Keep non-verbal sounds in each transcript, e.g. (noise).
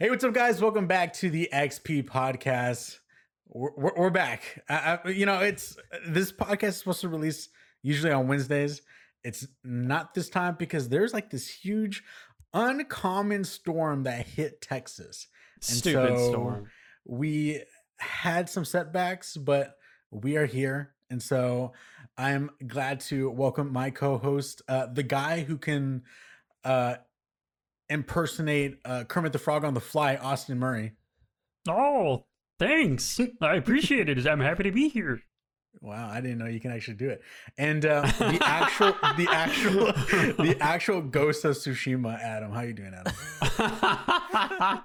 Hey, what's up, guys? Welcome back to the XP podcast. We're, we're, we're back. I, I, you know, it's this podcast is supposed to release usually on Wednesdays. It's not this time because there's like this huge, uncommon storm that hit Texas. And Stupid so storm. We had some setbacks, but we are here. And so I'm glad to welcome my co-host, uh, the guy who can uh, impersonate uh, Kermit the Frog on the fly, Austin Murray. Oh, thanks. I appreciate it. I'm happy to be here. Wow, I didn't know you can actually do it. And uh, the (laughs) actual, the actual, the actual Ghost of Tsushima, Adam. How you doing, Adam?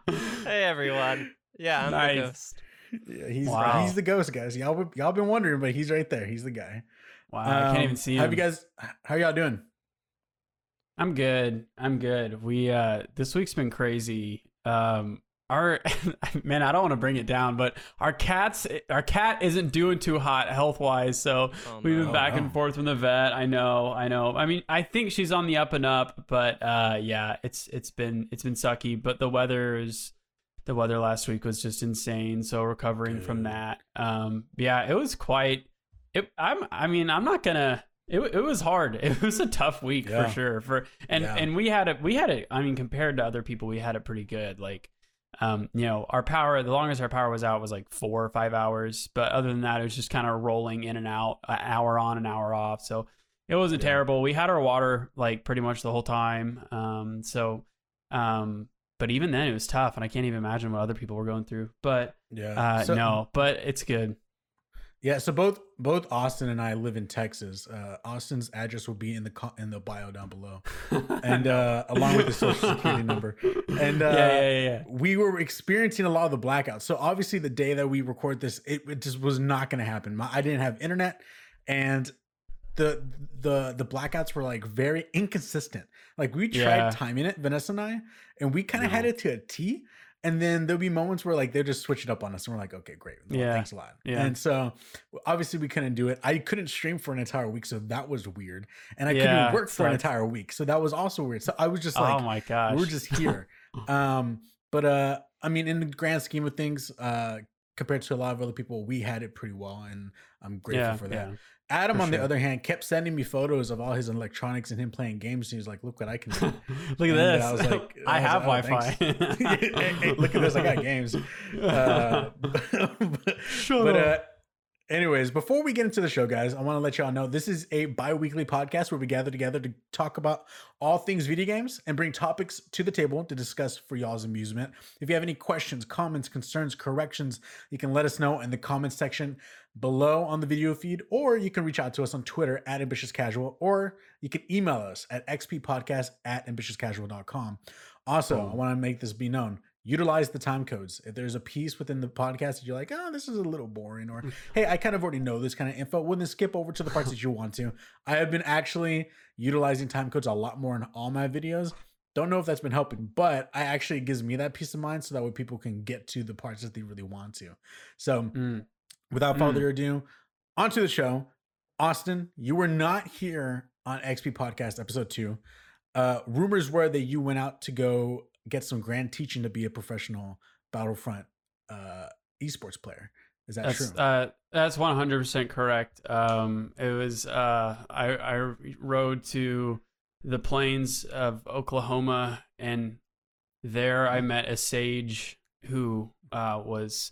(laughs) hey everyone. Yeah, I'm Nice. the ghost. Yeah, he's Wow. he's the ghost, guys. Y'all y'all been wondering, but he's right there. He's the guy. Wow, I can't Um, even see him. How you guys? How y'all doing? I'm good. I'm good. We uh this week's been crazy. Um our (laughs) man, I don't want to bring it down, but our cats our cat isn't doing too hot health wise, so Oh, we've no. been back no. and forth from the vet. I know, I know. I mean, I think she's on the up and up, but uh yeah, it's it's been it's been sucky, but the weather is the weather last week was just insane, so recovering from that. Um yeah, it was quite it I'm I mean, I'm not going to it, it was hard. (laughs) It was a tough week Yeah. for sure. For and Yeah. and we had it. We had it. I mean, compared to other people, we had it pretty good. Like, um, you know, our power. The longest our power was out was like four or five hours. But other than that, it was just kind of rolling in and out, an hour on, an hour off. So it wasn't Yeah. terrible. We had our water like pretty much the whole time. Um, so, um, but even then, it was tough, and I can't even imagine what other people were going through. But Yeah. uh, So- no, but it's good. Yeah. So both both Austin and I live in Texas. Uh, Austin's address will be in the co- in the bio down below, (laughs) and uh, along with the social security number. And uh, yeah, yeah, yeah. we were experiencing a lot of the blackouts. So obviously, the day that we record this, it, it just was not going to happen. My, I didn't have internet, and the the the blackouts were like very inconsistent. Like we tried Yeah. timing it, Vanessa and I, and we kind of had No. it to a T. And then there'll be moments where like they're just switching up on us, and we're like, okay, great, well, Yeah. thanks a lot. Yeah. And so obviously we couldn't do it. I couldn't stream for an entire week, so that was weird. And I Yeah, couldn't work for an entire week, so that was also weird. So I was just like, oh my gosh, we're just (laughs) here. um, but uh, I mean, in the grand scheme of things, uh, compared to a lot of other people, we had it pretty well, and I'm grateful yeah, for that. Adam, for on the other hand, kept sending me photos of all his electronics and him playing games. And he was like, "Look what I can do." (laughs) Look at And this. I was (laughs) like- I, I was have like, oh, Wi-Fi. (laughs) hey, hey, look at this, I got games. Uh, but, Shut but, uh, anyways, before we get into the show, guys, I want to let y'all know this is a bi-weekly podcast where we gather together to talk about all things video games and bring topics to the table to discuss for y'all's amusement. If you have any questions, comments, concerns, corrections, you can let us know in the comments section below on the video feed, or you can reach out to us on Twitter at ambitious casual, or you can email us at xppodcast at ambitiouscasual.com. Also, I want to make this be known. Utilize the time codes. If there's a piece within the podcast that you're like, oh, this is a little boring, or (laughs) hey, I kind of already know this kind of info, well, then skip over to the parts that you want to. I have been actually utilizing time codes a lot more in all my videos. Don't know if that's been helping, but I actually gives me that peace of mind so that way people can get to the parts that they really want to. So Mm. Without Mm. further ado, onto the show. Austin, you were not here on XP Podcast episode two. Uh, rumors were that you went out to go get some grand teaching to be a professional Battlefront uh, esports player. Is that That's true? uh, that's one hundred percent correct. Um, it was uh, I I rode to the plains of Oklahoma, and there I met a sage who uh, was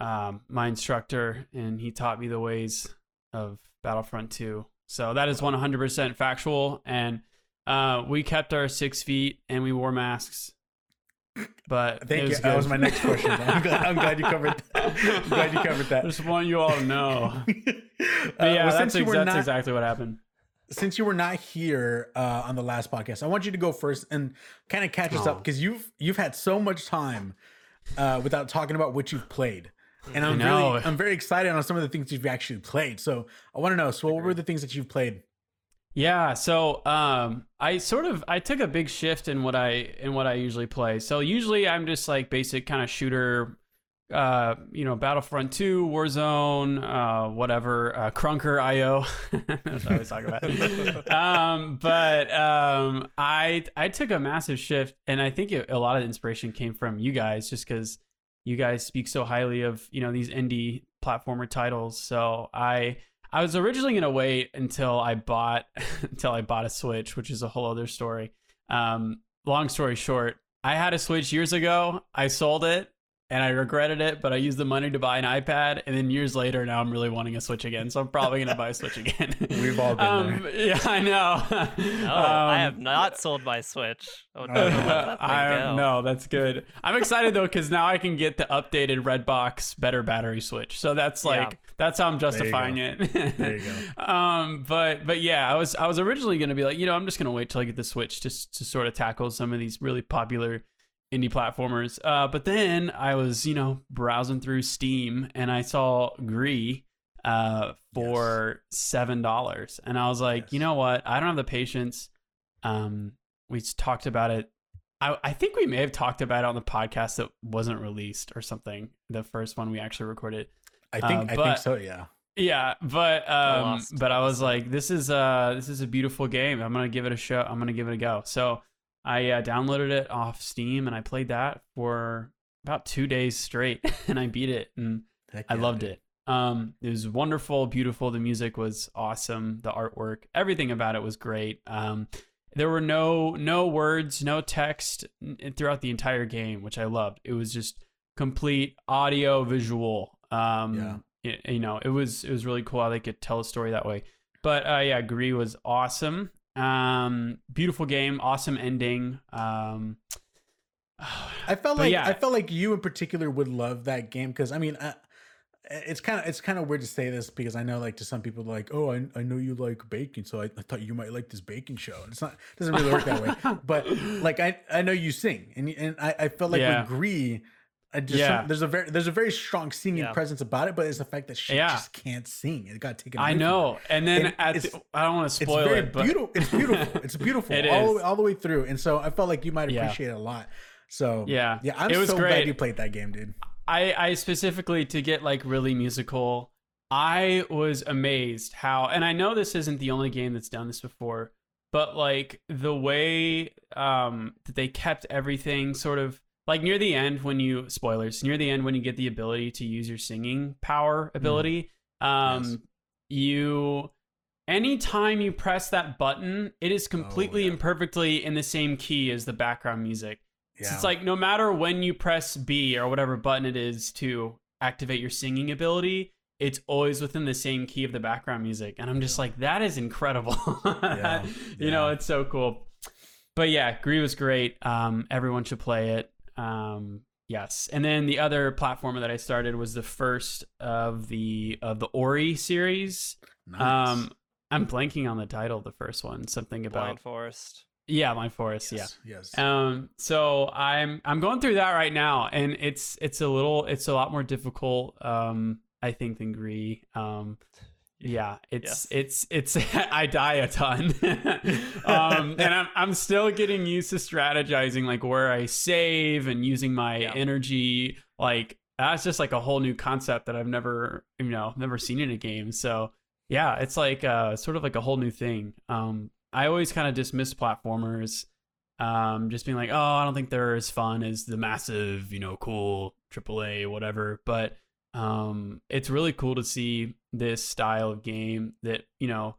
um, my instructor, and he taught me the ways of Battlefront Two. So that is one hundred percent factual, and uh, we kept our six feet and we wore masks. But (laughs) Thank you. was That was my next question. I'm glad, I'm glad you covered that. I'm glad you covered that. (laughs) Just want you all to know. (laughs) Uh, But yeah, that's, since you ex- that's not- exactly what happened. since you were not here uh, on the last podcast, I want you to go first and kind of catch us up because you've you've had so much time uh, without talking about what you've played, and I'm really I'm very excited on some of the things you've actually played. So I want to know. So what were the things that you've played? Yeah, so um, I sort of I took a big shift in what I in what I usually play. So usually I'm just like basic kind of shooter, uh, you know, Battlefront 2, Warzone, uh, whatever, uh, Krunker IO. (laughs) That's what I always talk about. (laughs) um, but um, I I took a massive shift, and I think it, a lot of the inspiration came from you guys, just because you guys speak so highly of you know these indie platformer titles. So I I was originally gonna wait until I bought (laughs) until I bought a Switch, which is a whole other story. Um, long story short, I had a Switch years ago. I sold it and I regretted it, but I used the money to buy an iPad, and then years later, now I'm really wanting a Switch again, so I'm probably gonna buy a Switch again. (laughs) We've all been um, there. Yeah, I know. No, (laughs) I Um, have not sold my Switch. Oh, no, let that (laughs) I go. no, that's good. I'm excited though because now I can get the updated Redbox better battery switch. So that's Yeah. like that's how I'm justifying go. it. There you go. Um, but but yeah, I was I was originally gonna be like, you know, I'm just gonna wait till I get the Switch just to sort of tackle some of these really popular indie platformers. Uh, but then I was you know browsing through Steam and I saw Gris uh for seven dollars and i was like Yes. you know what i don't have the patience um we talked about it I, I think we may have talked about it on the podcast that wasn't released or something the first one we actually recorded I think Uh, I think but- so. Yeah. yeah but um lost but i was like this is uh this is a beautiful game i'm gonna give it a show i'm gonna give it a go so i uh, downloaded it off steam and i played that for about two days straight (laughs) and i beat it and Heck I yeah, loved dude. it. Um, it was wonderful, beautiful. The music was awesome. The artwork, everything about it was great. Um, there were no no words, no text throughout the entire game, which I loved. It was just complete audio visual. Um, y- you know, it was it was really cool how they could tell a story that way. But uh, yeah, Gris was awesome. Um, beautiful game, awesome ending. Um, I felt like yeah. I felt like you in particular would love that game because I mean, uh, it's kind of it's kind of weird to say this because I know like to some people like, oh, I, I know you like baking, so I, I thought you might like this baking show. And it's not it doesn't really work that way. (laughs) But like I I know you sing, and and I, I felt like Yeah. with Gris. I just Yeah. there's a very there's a very strong singing Yeah. presence about it, but it's the fact that she Yeah. just can't sing. It got taken. I know. And then And at the, I don't want to It's spoil very it, but beautiful. It's beautiful. (laughs) It's beautiful. It all. The way, all the way through. And so I felt like you might appreciate it a lot. So Yeah. yeah. I'm It was so glad you played that game, dude. I, I specifically to get like really musical, I was amazed how, and I know this isn't the only game that's done this before, but like the way um, that they kept everything sort of like near the end when you spoilers near the end when you get the ability to use your singing power ability, um, Yes. you anytime you press that button, it is completely yeah. and perfectly in the same key as the background music. Yeah. So it's like no matter when you press B or whatever button it is to activate your singing ability, it's always within the same key of the background music. And I'm just like, that is incredible. (laughs) Yeah, You know, it's so cool. But yeah, Gris was great. Um, everyone should play it. Um, yes. And then the other platformer that I started was the first of the of the Ori series. Nice. Um, I'm blanking on the title of the first one. Something about Blind Forest. yeah, Blind Forest. Yeah. yes, Yes. Um, so I'm I'm going through that right now, and it's it's a little it's a lot more difficult, um, I think, than Gris. Um, yeah, it's it's it's (laughs) I die a ton, (laughs) um, and I'm I'm still getting used to strategizing, like where I save and using my Yeah. energy. Like that's just like a whole new concept that I've never you know never seen in a game. So yeah, it's like uh sort of like a whole new thing. Um, I always kind of dismiss platformers um just being like oh i don't think they're as fun as the massive you know cool aaa whatever but um it's really cool to see this style of game that you know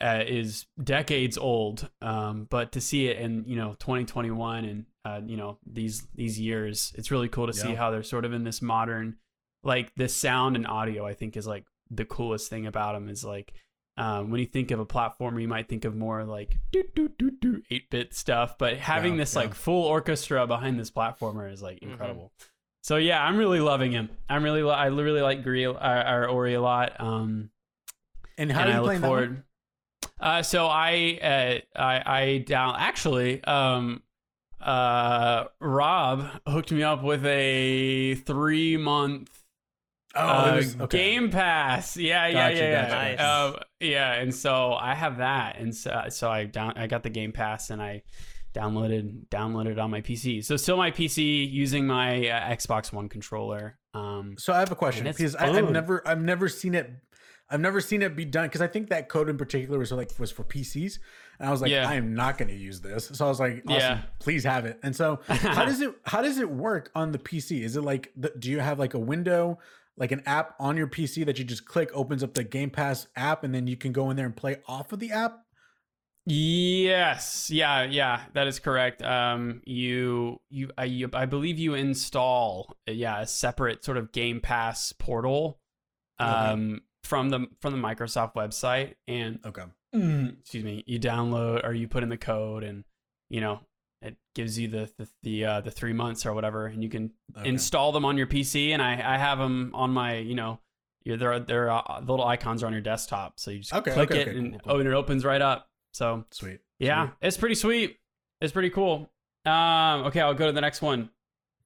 uh, is decades old um but to see it in you know 2021 and uh you know these these years it's really cool to see how they're sort of in this modern like the sound and audio i think is like the coolest thing about them is like um, when you think of a platformer, you might think of more like eight bit stuff, but having Yeah, this yeah. like full orchestra behind this platformer is like Mhm. incredible. So yeah, I'm really loving him. I'm really I really like or, or Ori a lot. Um, and how and I you look playing that forward. Uh, so I uh, I I down actually um uh Rob hooked me up with a three month Oh, uh, was, okay. Game Pass. Yeah, yeah, Gotcha, yeah, yeah. gotcha. Nice. Um, yeah, and so I have that, and so, so I down I got the Game Pass, and I downloaded downloaded on my PC. So still my PC using my uh, Xbox One controller. Um, So I have a question because I, I've never I've never seen it I've never seen it be done because I think that code in particular was like was for PCs and I was like Yeah. I am not going to use this so I was like awesome, Yeah. please have it and so (laughs) how does it how does it work on the PC is it like the, do you have like a window like an app on your PC that you just click opens up the Game Pass app and then you can go in there and play off of the app Yes, yeah, yeah, that is correct. Um, you, you, I, you, I believe you install, yeah, a separate sort of Game Pass portal, Okay. um, from the from the Microsoft website, and okay (clears throat) excuse me, you download or you put in the code, and you know it gives you the the the, uh, the three months or whatever, and you can okay install them on your PC, and I I have them on my you know. They're they're uh, the little icons are on your desktop, so you just Okay, click okay, it okay, and cool, cool. oh, and it opens right up. So sweet yeah, Sweet. it's pretty sweet. It's pretty cool. Um, okay, I'll go to the next one.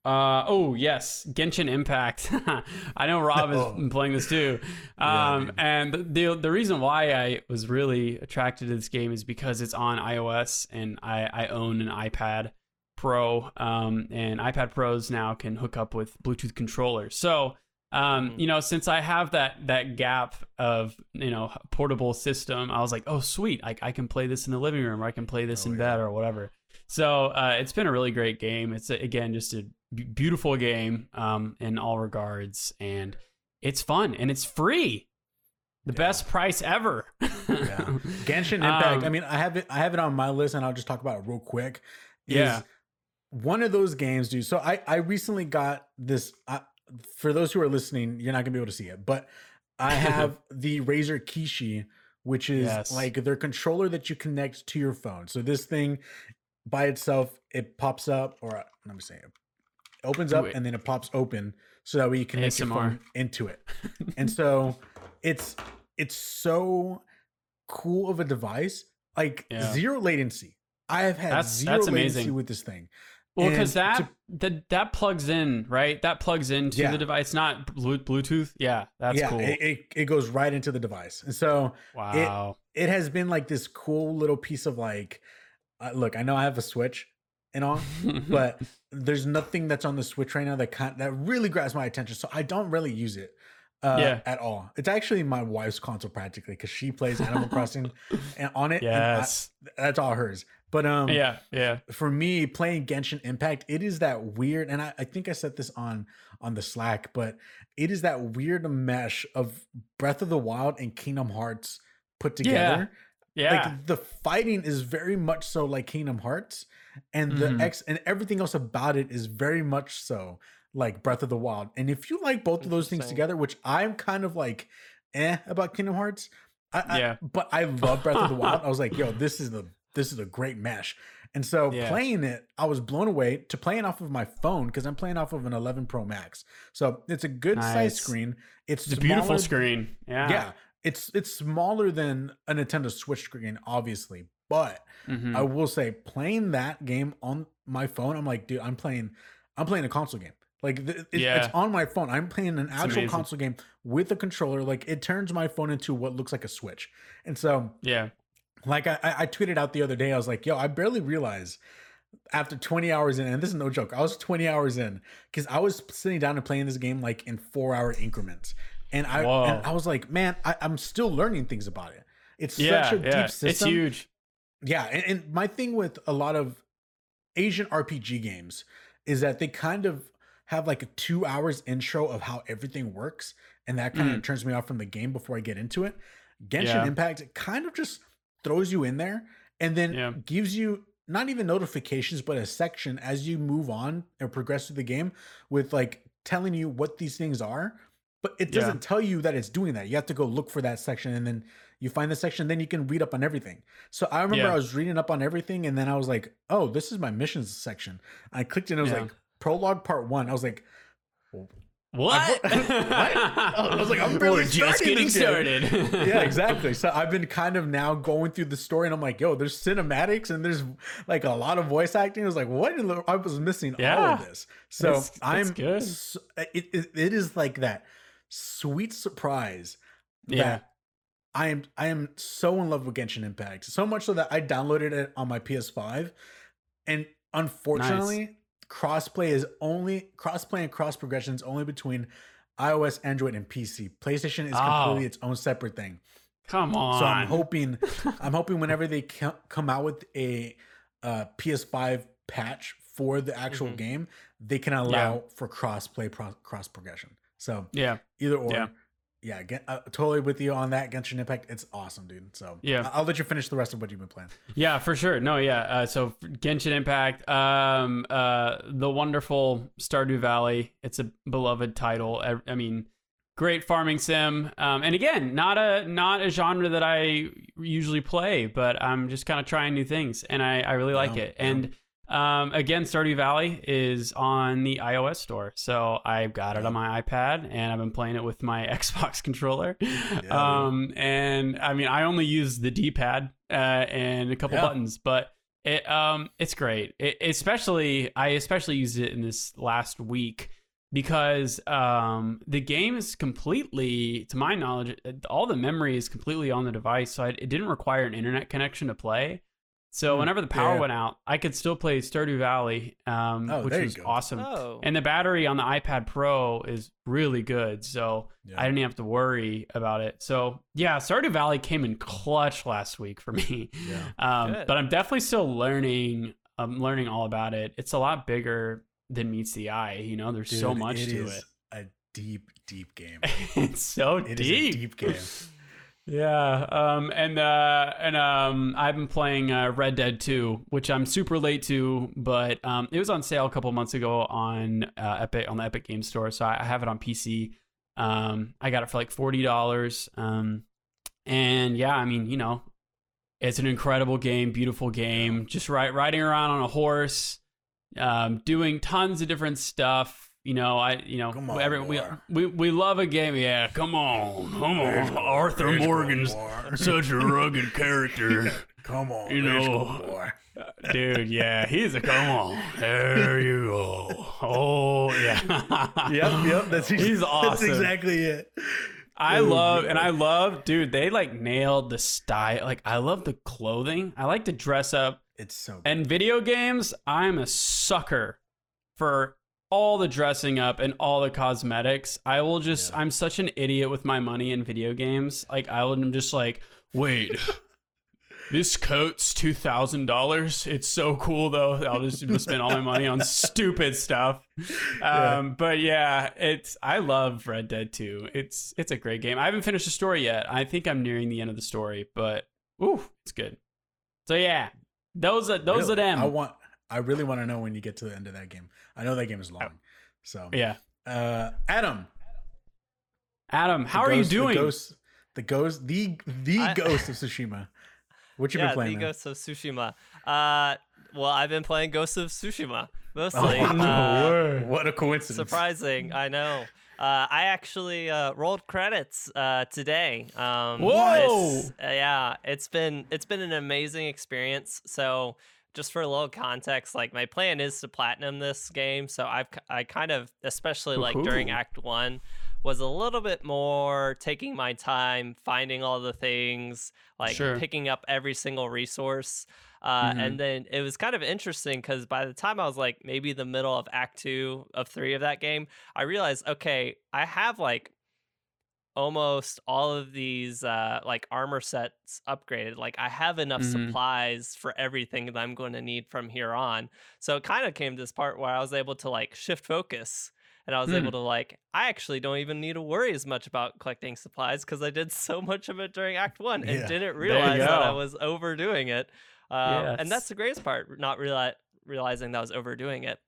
Uh, oh yes, Genshin Impact. (laughs) I know Rob has Oh. been playing this too. (laughs) Um, dude. and the the reason why I was really attracted to this game is because it's on iOS and I I own an iPad Pro. Um, and iPad Pros now can hook up with Bluetooth controllers. So um, Mhm. you know, since I have that that gap of you know portable system, I was like, oh sweet, I, I can play this in the living room, or I can play this Oh, in yeah. bed, or whatever. So uh, it's been a really great game. It's again just a b- beautiful game um, in all regards, and it's fun and it's free. The Yeah. best price ever. Yeah. (laughs) Genshin Impact. Um, I mean, I have it. I have it on my list, and I'll just talk about it real quick. Yeah. one of those games, dude. So I I recently got this. I, for those who are listening, you're not gonna be able to see it, but I (laughs) have the Razer Kishi, which is Yes. like their controller that you connect to your phone. So this thing by itself, it pops up, or let me say, it opens up Ooh, it- and then it pops open, so that way you connect your phone into it. (laughs) and so it's it's so cool of a device, like Yeah. zero latency. I have had That's- zero that's latency amazing. with this thing. Well, because that to- that that plugs in, right? That plugs into Yeah. the device, not Bluetooth. Yeah, that's yeah, cool. it, it, it goes right into the device. And so wow. it has been like this cool little piece of like, uh, look, I know I have a Switch and all, (laughs) but there's nothing that's on the Switch right now that that really grabs my attention. So I don't really use it uh, Yeah. at all. It's actually my wife's console practically because she plays Animal (laughs) Crossing and on it. and I- yes. that's all hers. But um, yeah. Yeah. for me playing Genshin Impact, it is that weird, and I, I think I said this on on the Slack, but it is that weird mesh of Breath of the Wild and Kingdom Hearts put together. Yeah. yeah. Like the fighting is very much so like Kingdom Hearts, and the Mhm. X and everything else about it is very much so like Breath of the Wild. And if you like both of those things together, which I'm kind of like eh about Kingdom Hearts, I, I- Yeah. but I love Breath of the (laughs) Wild. I was like, yo, this is the this is a great mesh. And so Yeah. playing it, I was blown away to playing off of my phone because I'm playing off of an 11 Pro Max. So it's a good size screen. It's, it's a beautiful screen. Yeah. Yeah, it's it's smaller than a Nintendo Switch screen, obviously. But Mhm. I will say, playing that game on my phone, I'm like, dude, I'm playing, I'm playing a console game. Like th- it- Yeah. it's on my phone. I'm playing an actual console game with a controller. Like it turns my phone into what looks like a Switch. And so yeah. Like I, I tweeted out the other day, I was like, yo, I barely realized after 20 hours in, and this is no joke, I was 20 hours in because I was sitting down and playing this game like in four hour increments. And I Whoa. and I was like, man, I, I'm still learning things about it. It's Yeah. such a yeah. deep system. It's huge. Yeah, and, and my thing with a lot of Asian RPG games is that they kind of have like a two hours intro of how everything works, and that kind of turns me off from the game before I get into it. Genshin Mm. Yeah. Impact it kind of just throws you in there and then Yeah. gives you not even notifications, but a section as you move on or progress through the game with like telling you what these things are. But it doesn't tell you that it's doing that. You have to go look for that section and then you find the section, then you can read up on everything. So I remember Yeah. I was reading up on everything and then I was like, oh, this is my missions section. I clicked and it was Yeah. like prologue part one. I was like, What? What? (laughs) Oh, I was like, I'm barely We're just getting started. yeah, (laughs) exactly. So I've been kind of now going through the story, and I'm like, yo, there's cinematics and there's like a lot of voice acting. I was like, what? I was missing all of this. So That's- I'm good. s- it, it, it is like that sweet surprise Yeah. that I am I am so in love with Genshin Impact. So much so that I downloaded it on my PS5, and unfortunately, crossplay is only crossplay and cross progression is only between iOS, Android, and PC. PlayStation is Oh. completely its own separate thing. Come on. So I'm hoping, (laughs) I'm hoping whenever they come out with a uh, PS5 patch for the actual Mhm. game, they can allow for crossplay, pro- cross progression. So yeah. either or. Yeah. Yeah, get, uh, totally with you on that. Genshin Impact, it's awesome, dude. So Yeah. I'll let you finish the rest of what you've been playing. (laughs) Yeah, for sure. No, yeah. Uh, so Genshin Impact, um, uh, the wonderful Stardew Valley. It's a beloved title. I, I mean, great farming sim. Um, and again, not a not a genre that I usually play, but I'm just kind of trying new things, and I I really like Yeah, it. yeah. And um, again, Stardew Valley is on the iOS store, so I've got it on my iPad, and I've been playing it with my (laughs) Xbox controller. dude. um, and I mean, I only use the D-pad uh, and a couple Yeah. buttons, but it um, it's great. It, especially, I especially used it in this last week because um, the game is completely, to my knowledge, all the memory is completely on the device, so I, it didn't require an internet connection to play. So Hmm, whenever the power yeah. went out, I could still play Stardew Valley, um, Oh, which there was go. awesome. Oh. And the battery on the iPad Pro is really good, so Yeah. I didn't have to worry about it. So yeah, Stardew Valley came in clutch last week for (laughs) me. Yeah. Um, but I'm definitely still learning. I'm learning all about it. It's a lot bigger than meets the eye. You know, there's so Dude, much to is it. A deep, deep game. (laughs) it's so It is deep. a deep game. (laughs) Yeah, um, and uh, and um, I've been playing uh, Red Dead 2, which I'm super late to, but um, it was on sale a couple months ago on uh, Epic on the Epic Game Store, so I have it on PC. Um, I got it for like forty dollars, um, and yeah, I mean, you know, it's an incredible game, beautiful game. Just ri- riding around on a horse, um, doing tons of different stuff. You know, I you know Come on, every, we, we we love a game. Yeah, come on, come on, Arthur Morgan's (laughs) such a rugged character, Come on, You know. boy. Uh, dude. Yeah, he's a come on. There you go. Oh yeah. (laughs) Yep, yep. That's (laughs) he's awesome. That's exactly it. I love and. I love, dude. They like nailed the style. Like I love the clothing. I like to dress up. It's so. And video games, I'm a sucker for all the dressing up and all the cosmetics. I will just, Yeah. I'm such an idiot with my money in video games. Like, I would, I'm just like, wait, (laughs) this coat's $2,000. It's so cool, though. I'll just spend all my money on stupid stuff. (laughs) Yeah. Um, but yeah, it's, I love Red Dead 2. It's, it's a great game. I haven't finished the story yet. I think I'm nearing the end of the story, but ooh, it's good. So yeah, those are, those Really? are them. I want. I really want to know when you get to the end of that game. I know that game is long. So, yeah. uh, Adam, Adam, how the are you doing? The ghost, the ghost, the the I- (laughs) ghost of Tsushima. What you yeah, been playing? the man? Ghost of Tsushima. Uh, well, I've been playing Ghost of Tsushima mostly. (laughs) Oh, uh, What a coincidence! surprising, I know. Uh, I actually uh, rolled credits uh, today. Um, Whoa! uh, yeah, it's been it's been an amazing experience. So, just for a little context, like my plan is to platinum this game. So I've I kind of, especially like during Act One, was a little bit more taking my time, finding all the things, like Sure. picking up every single resource. Uh, Mhm. And then it was kind of interesting because by the time I was like maybe the middle of Act Two of three of that game, I realized okay, I have like almost all of these uh like armor sets upgraded like i have enough Mhm. supplies for everything that i'm going to need from here on so it kind of came to this part where i was able to like shift focus and i was Hmm. able to like i actually don't even need to worry as much about collecting supplies because i did so (laughs) much of it during act one and Yeah. didn't realize that i was overdoing it um, and that's the greatest part not reali- realizing that i was overdoing it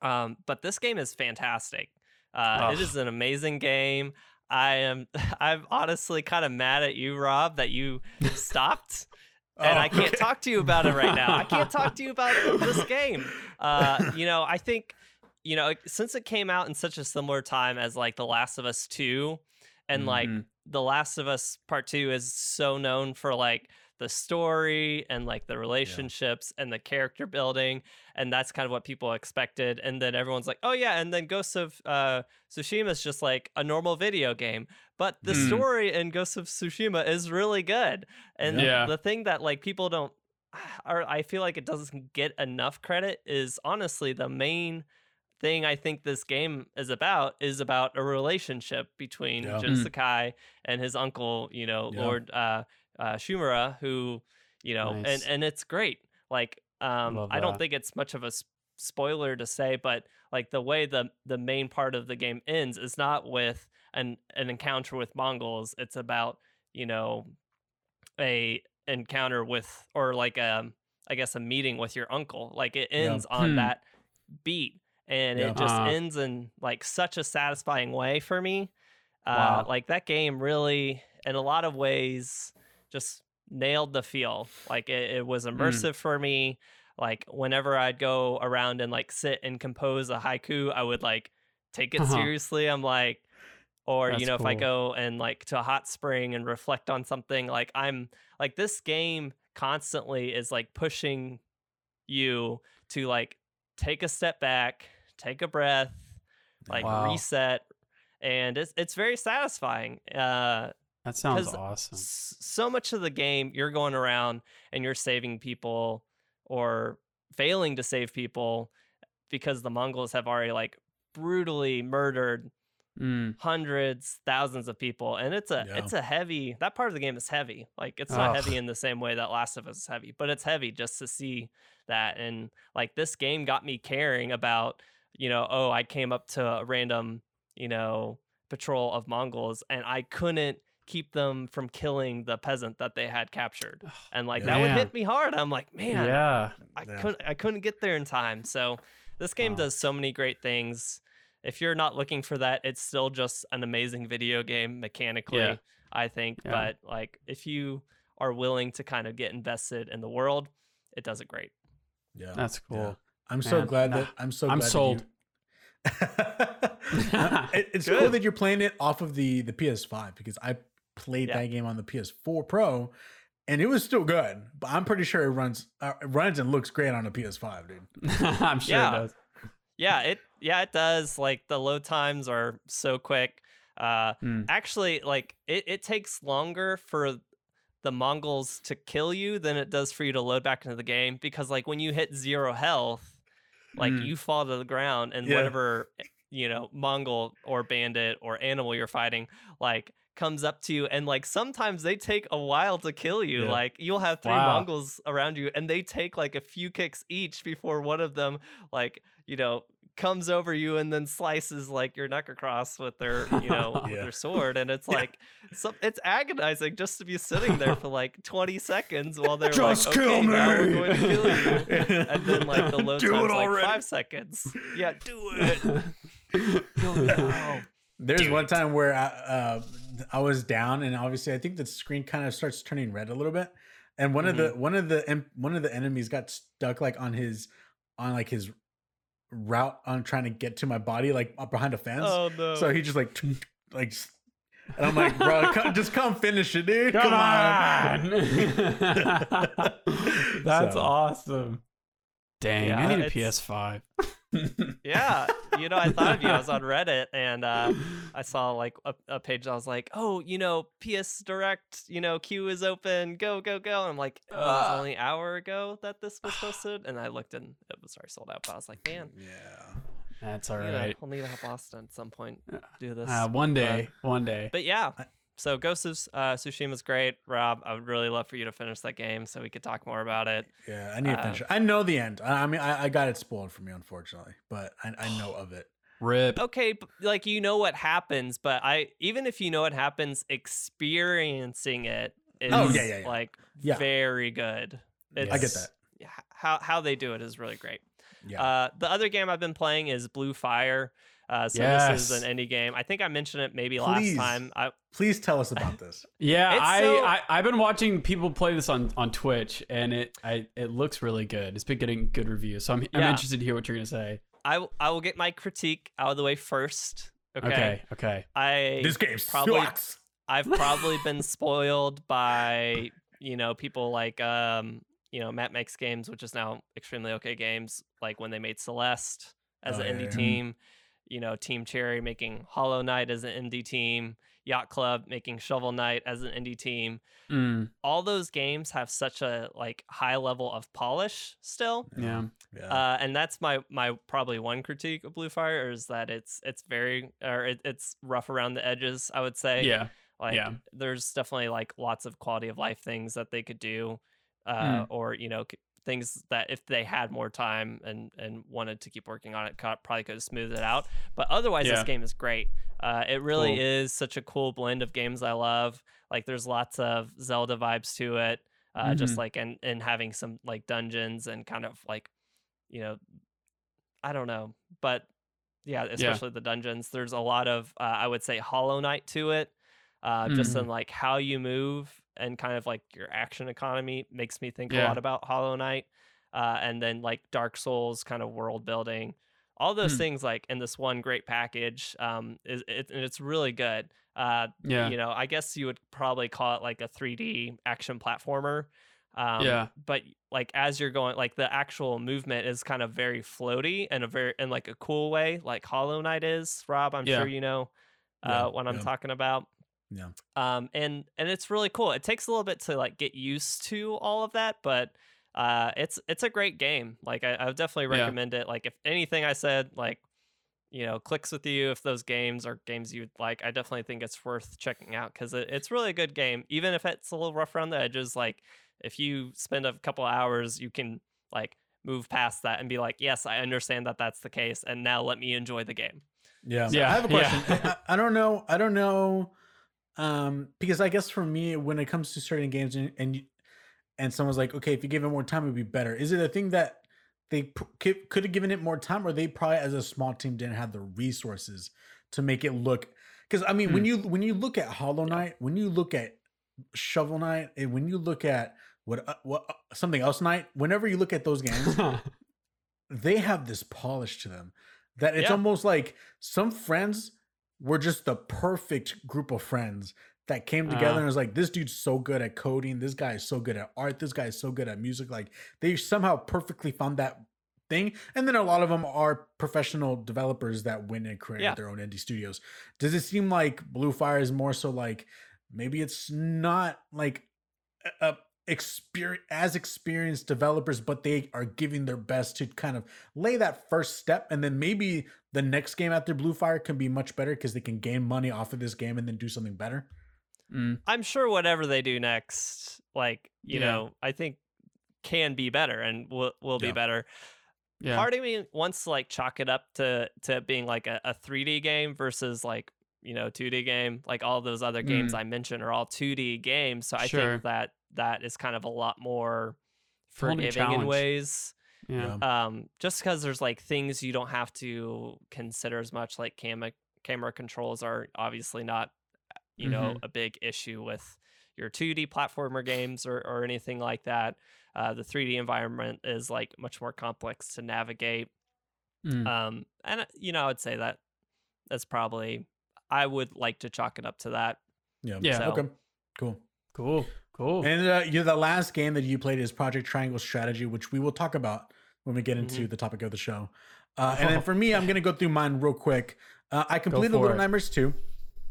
um, but this game is fantastic uh, it is an amazing game I am (laughs) I'm honestly kind of mad at you, Rob, that you stopped. (laughs) And Oh, I can't okay. talk to you about it right now. I can't talk to you about (laughs) this game. Uh, you know, I think, you know, since it came out in such a similar time as like The Last of Us 2, and like Mhm. The Last of Us Part 2 is so known for like the story and like the relationships and the character building. And that's kind of what people expected. And then everyone's like, oh, yeah. And then Ghost of uh, Tsushima is just like a normal video game. But the Mm. story in Ghost of Tsushima is really good. And Yeah. the thing that like people don't (sighs) or I feel like it doesn't get enough credit is honestly the main thing I think this game is about is about a relationship between Yeah. Jin Mm. Sakai and his uncle, you know, Yeah. Lord uh, uh, Shimura, who, you know, Nice. and and it's great. Like, um, I don't think it's much of a spoiler to say, but like the way the the main part of the game ends is not with an an encounter with Mongols. It's about you know a encounter with or like um I guess a meeting with your uncle. Like it ends on Hmm. that beat and Yeah. it just Ah. ends in like such a satisfying way for me. Uh Wow. like that game really in a lot of ways just nailed the feel. Like it, it was Hmm. immersive for me. Like whenever I'd go around and like sit and compose a haiku, I would like take it Uh-huh. seriously. I'm like or you That's know if i go and like to a hot spring and reflect on something like i'm like this game constantly is like pushing you to like take a step back take a breath like Wow. reset and it's it's very satisfying uh That sounds awesome. so much of the game you're going around and you're saving people or failing to save people because the mongols have already like brutally murdered Mm. hundreds, thousands of people, and it's a Yeah. it's a heavy. That part of the game is heavy. Like it's not Ugh. heavy in (laughs) the same way that Last of Us is heavy, but it's heavy just to see that. And like this game got me caring about, you know, oh, I came up to a random, you know, patrol of Mongols, and I couldn't keep them from killing the peasant that they had captured, and like that would hit me hard. I'm like, man, Yeah. I Yeah. couldn't I couldn't get there in time. So this game Wow. does so many great things. If you're not looking for that, it's still just an amazing video game mechanically, Yeah. I think. Yeah. But like if you are willing to kind of get invested in the world, it does it great. Yeah. That's cool. Yeah. I'm so Man, glad that I'm so I'm glad that sold. you- (laughs) It- it's cool Good. that you're playing it off of the the PS5 because I played Yeah. that game on the PS4 Pro and it was still good. But I'm pretty sure it runs uh, it runs and looks great on a PS5, dude. (laughs) I'm sure Yeah. it does. Yeah, it yeah, it does. Like the load times are so quick. Uh Mm. actually like it, it takes longer for the mongols to kill you than it does for you to load back into the game because like when you hit zero health like Mm. you fall to the ground and Yeah. whatever you know mongol or bandit or animal you're fighting like comes up to you and like sometimes they take a while to kill you Yeah. like you'll have three Wow. mongols around you and they take like a few kicks each before one of them like you know comes over you and then slices like your neck across with their you know (laughs) with their sword and it's Yeah. like some, it's agonizing just to be sitting there for like 20 seconds while they're Just like kill okay we're me." going to kill you (laughs) and then like the load Do time's like already. five seconds yeah do it (laughs) now. There's one time where I, uh, I was down, and obviously, I think the screen kind of starts turning red a little bit. And one of the one of the one of the enemies got stuck like on his on like his route on trying to get to my body, like up behind a fence. oh no So he just like (laughs) like, and I'm like, bro, come, just come finish it, dude. Come, Come, on. (laughs) (laughs) That's So. awesome. Dang, Yeah, I need a PS5. (laughs) (laughs) yeah you know i thought of you i was on reddit and uh I saw like a, a page. I was like, "Oh, you know, PS Direct, you know, queue is open. Go, go, go!" And I'm like, oh, "It was only an hour ago that this was (sighs) posted." And I looked and it was already sold out. But I was like, "Man, Yeah. That's all right. I need to- right. I'll need to help Austin at some point do this." Uh, one day, one day. but yeah, so Ghost of uh, Tsushima's great. Rob, I would really love for you to finish that game so we could talk more about it. Yeah, I need to finish it. I know the end. I I mean, I, I got it spoiled for me, unfortunately, but I, I know (sighs) of it. Rip. Okay, like you know what happens, but I even if you know what happens, experiencing it is Oh, yeah, yeah, yeah. like Yeah. very good. I get that. yeah, How how they do it is really great. Yeah. Uh, the other game I've been playing is Blue Fire. Uh, so this is an indie game. I think I mentioned it maybe Please. last time. I, Please tell us about this. (laughs) Yeah, I, so- I I've been watching people play this on on Twitch, and it I it looks really good. It's been getting good reviews, so I'm I'm Yeah. interested to hear what you're gonna say. I w- I will get my critique out of the way first. Okay. Okay, okay. I this game probably- sucks. I've probably been spoiled by you know people like um you know Matt makes games, which is now extremely okay games. Like when they made Celeste as Oh, an yeah, indie yeah. team, you know Team Cherry making Hollow Knight as an indie team. Yacht Club making Shovel Knight as an indie team. Mm, All those games have such a like high level of polish still. yeah. Yeah. Uh, and that's my my probably one critique of Blue Fire is that it's it's very or it, it's rough around the edges. I would say. Yeah. Like Yeah. there's definitely like lots of quality of life things that they could do, uh, or you know c- things that if they had more time and and wanted to keep working on it, probably could have smoothed it out. But otherwise, Yeah. this game is great. Uh, it really Cool. is such a cool blend of games I love. Like there's lots of Zelda vibes to it, uh, just Mhm. like and and having some like dungeons and kind of like, you know, I don't know, but yeah, especially the dungeons. There's a lot of uh, I would say Hollow Knight to it, uh, just Mhm. in like how you move and kind of like your action economy makes me think a lot about Hollow Knight, uh, and then like Dark Souls kind of world building. All those Hmm. things like in this one great package, um, is it, and it's really good. Uh, Yeah. you know, I guess you would probably call it like a 3D action platformer. Um, Yeah. But like as you're going, like the actual movement is kind of very floaty and a very in like a cool way, like Hollow Knight is. Rob, I'm Yeah. sure you know uh, Yeah, what I'm yeah. talking about. Yeah. Um, and and it's really cool. It takes a little bit to like get used to all of that, but uh, it's it's a great game. Like I, I would definitely Yeah. recommend it. Like if anything I said, like you know, clicks with you, if those games are games you'd like, I definitely think it's worth checking out because it, it's really a good game. Even if it's a little rough around the edges, like if you spend a couple hours, you can like move past that and be like, yes, I understand that that's the case, and now let me enjoy the game. Yeah. Yeah, I have a (laughs) yeah. question. I, I don't know. I don't know. Um, because I guess for me, when it comes to certain games and and, and someone's like, okay, if you give it more time, it'd be better. Is it a thing that they p- could could have given it more time, or they probably as a small team didn't have the resources to make it look? Because I mean, when Hmm. you when you look at Hollow Knight, when you look at Shovel Knight, and when you look at what uh, what uh, something else Knight, whenever you look at those games, (laughs) they have this polish to them that it's Yeah. almost like some friends were just the perfect group of friends that came together Uh-huh. and was like, this dude's so good at coding, this guy is so good at art, this guy is so good at music. Like they somehow perfectly found that thing. And then a lot of them are professional developers that went and created Yeah. their own indie studios. Does it seem like Blue Fire is more so like maybe it's not like a experience as experienced developers, but they are giving their best to kind of lay that first step, and then maybe the next game after Blue Fire can be much better because they can gain money off of this game and then do something better. Mm, I'm sure whatever they do next, like you Yeah. know, I think can be better and will will be Yeah. better. yeah. Part of me wants to like chalk it up to to being like a, a 3D game versus like you know 2D game. Like all those other games Mm. I mentioned are all 2D games, so I Sure. think that that is kind of a lot more It's a whole new forgiving in ways. yeah. Um, just because there's like things you don't have to consider as much, like camera camera controls are obviously not, you know, Mhm. a big issue with your 2D platformer games or or anything like that. Uh, the 3D environment is like much more complex to navigate. Mm. Um, and uh, you know, I would say that that's probably I would like to chalk it up to that. Yeah. Yeah. So- Okay. Cool. Cool. Cool. And uh, you the last game that you played is Project Triangle Strategy, which we will talk about when we get into the topic of the show. Uh, and then (laughs) for me, I'm gonna go through mine real quick. Uh, I completed Little it. Nightmares 2.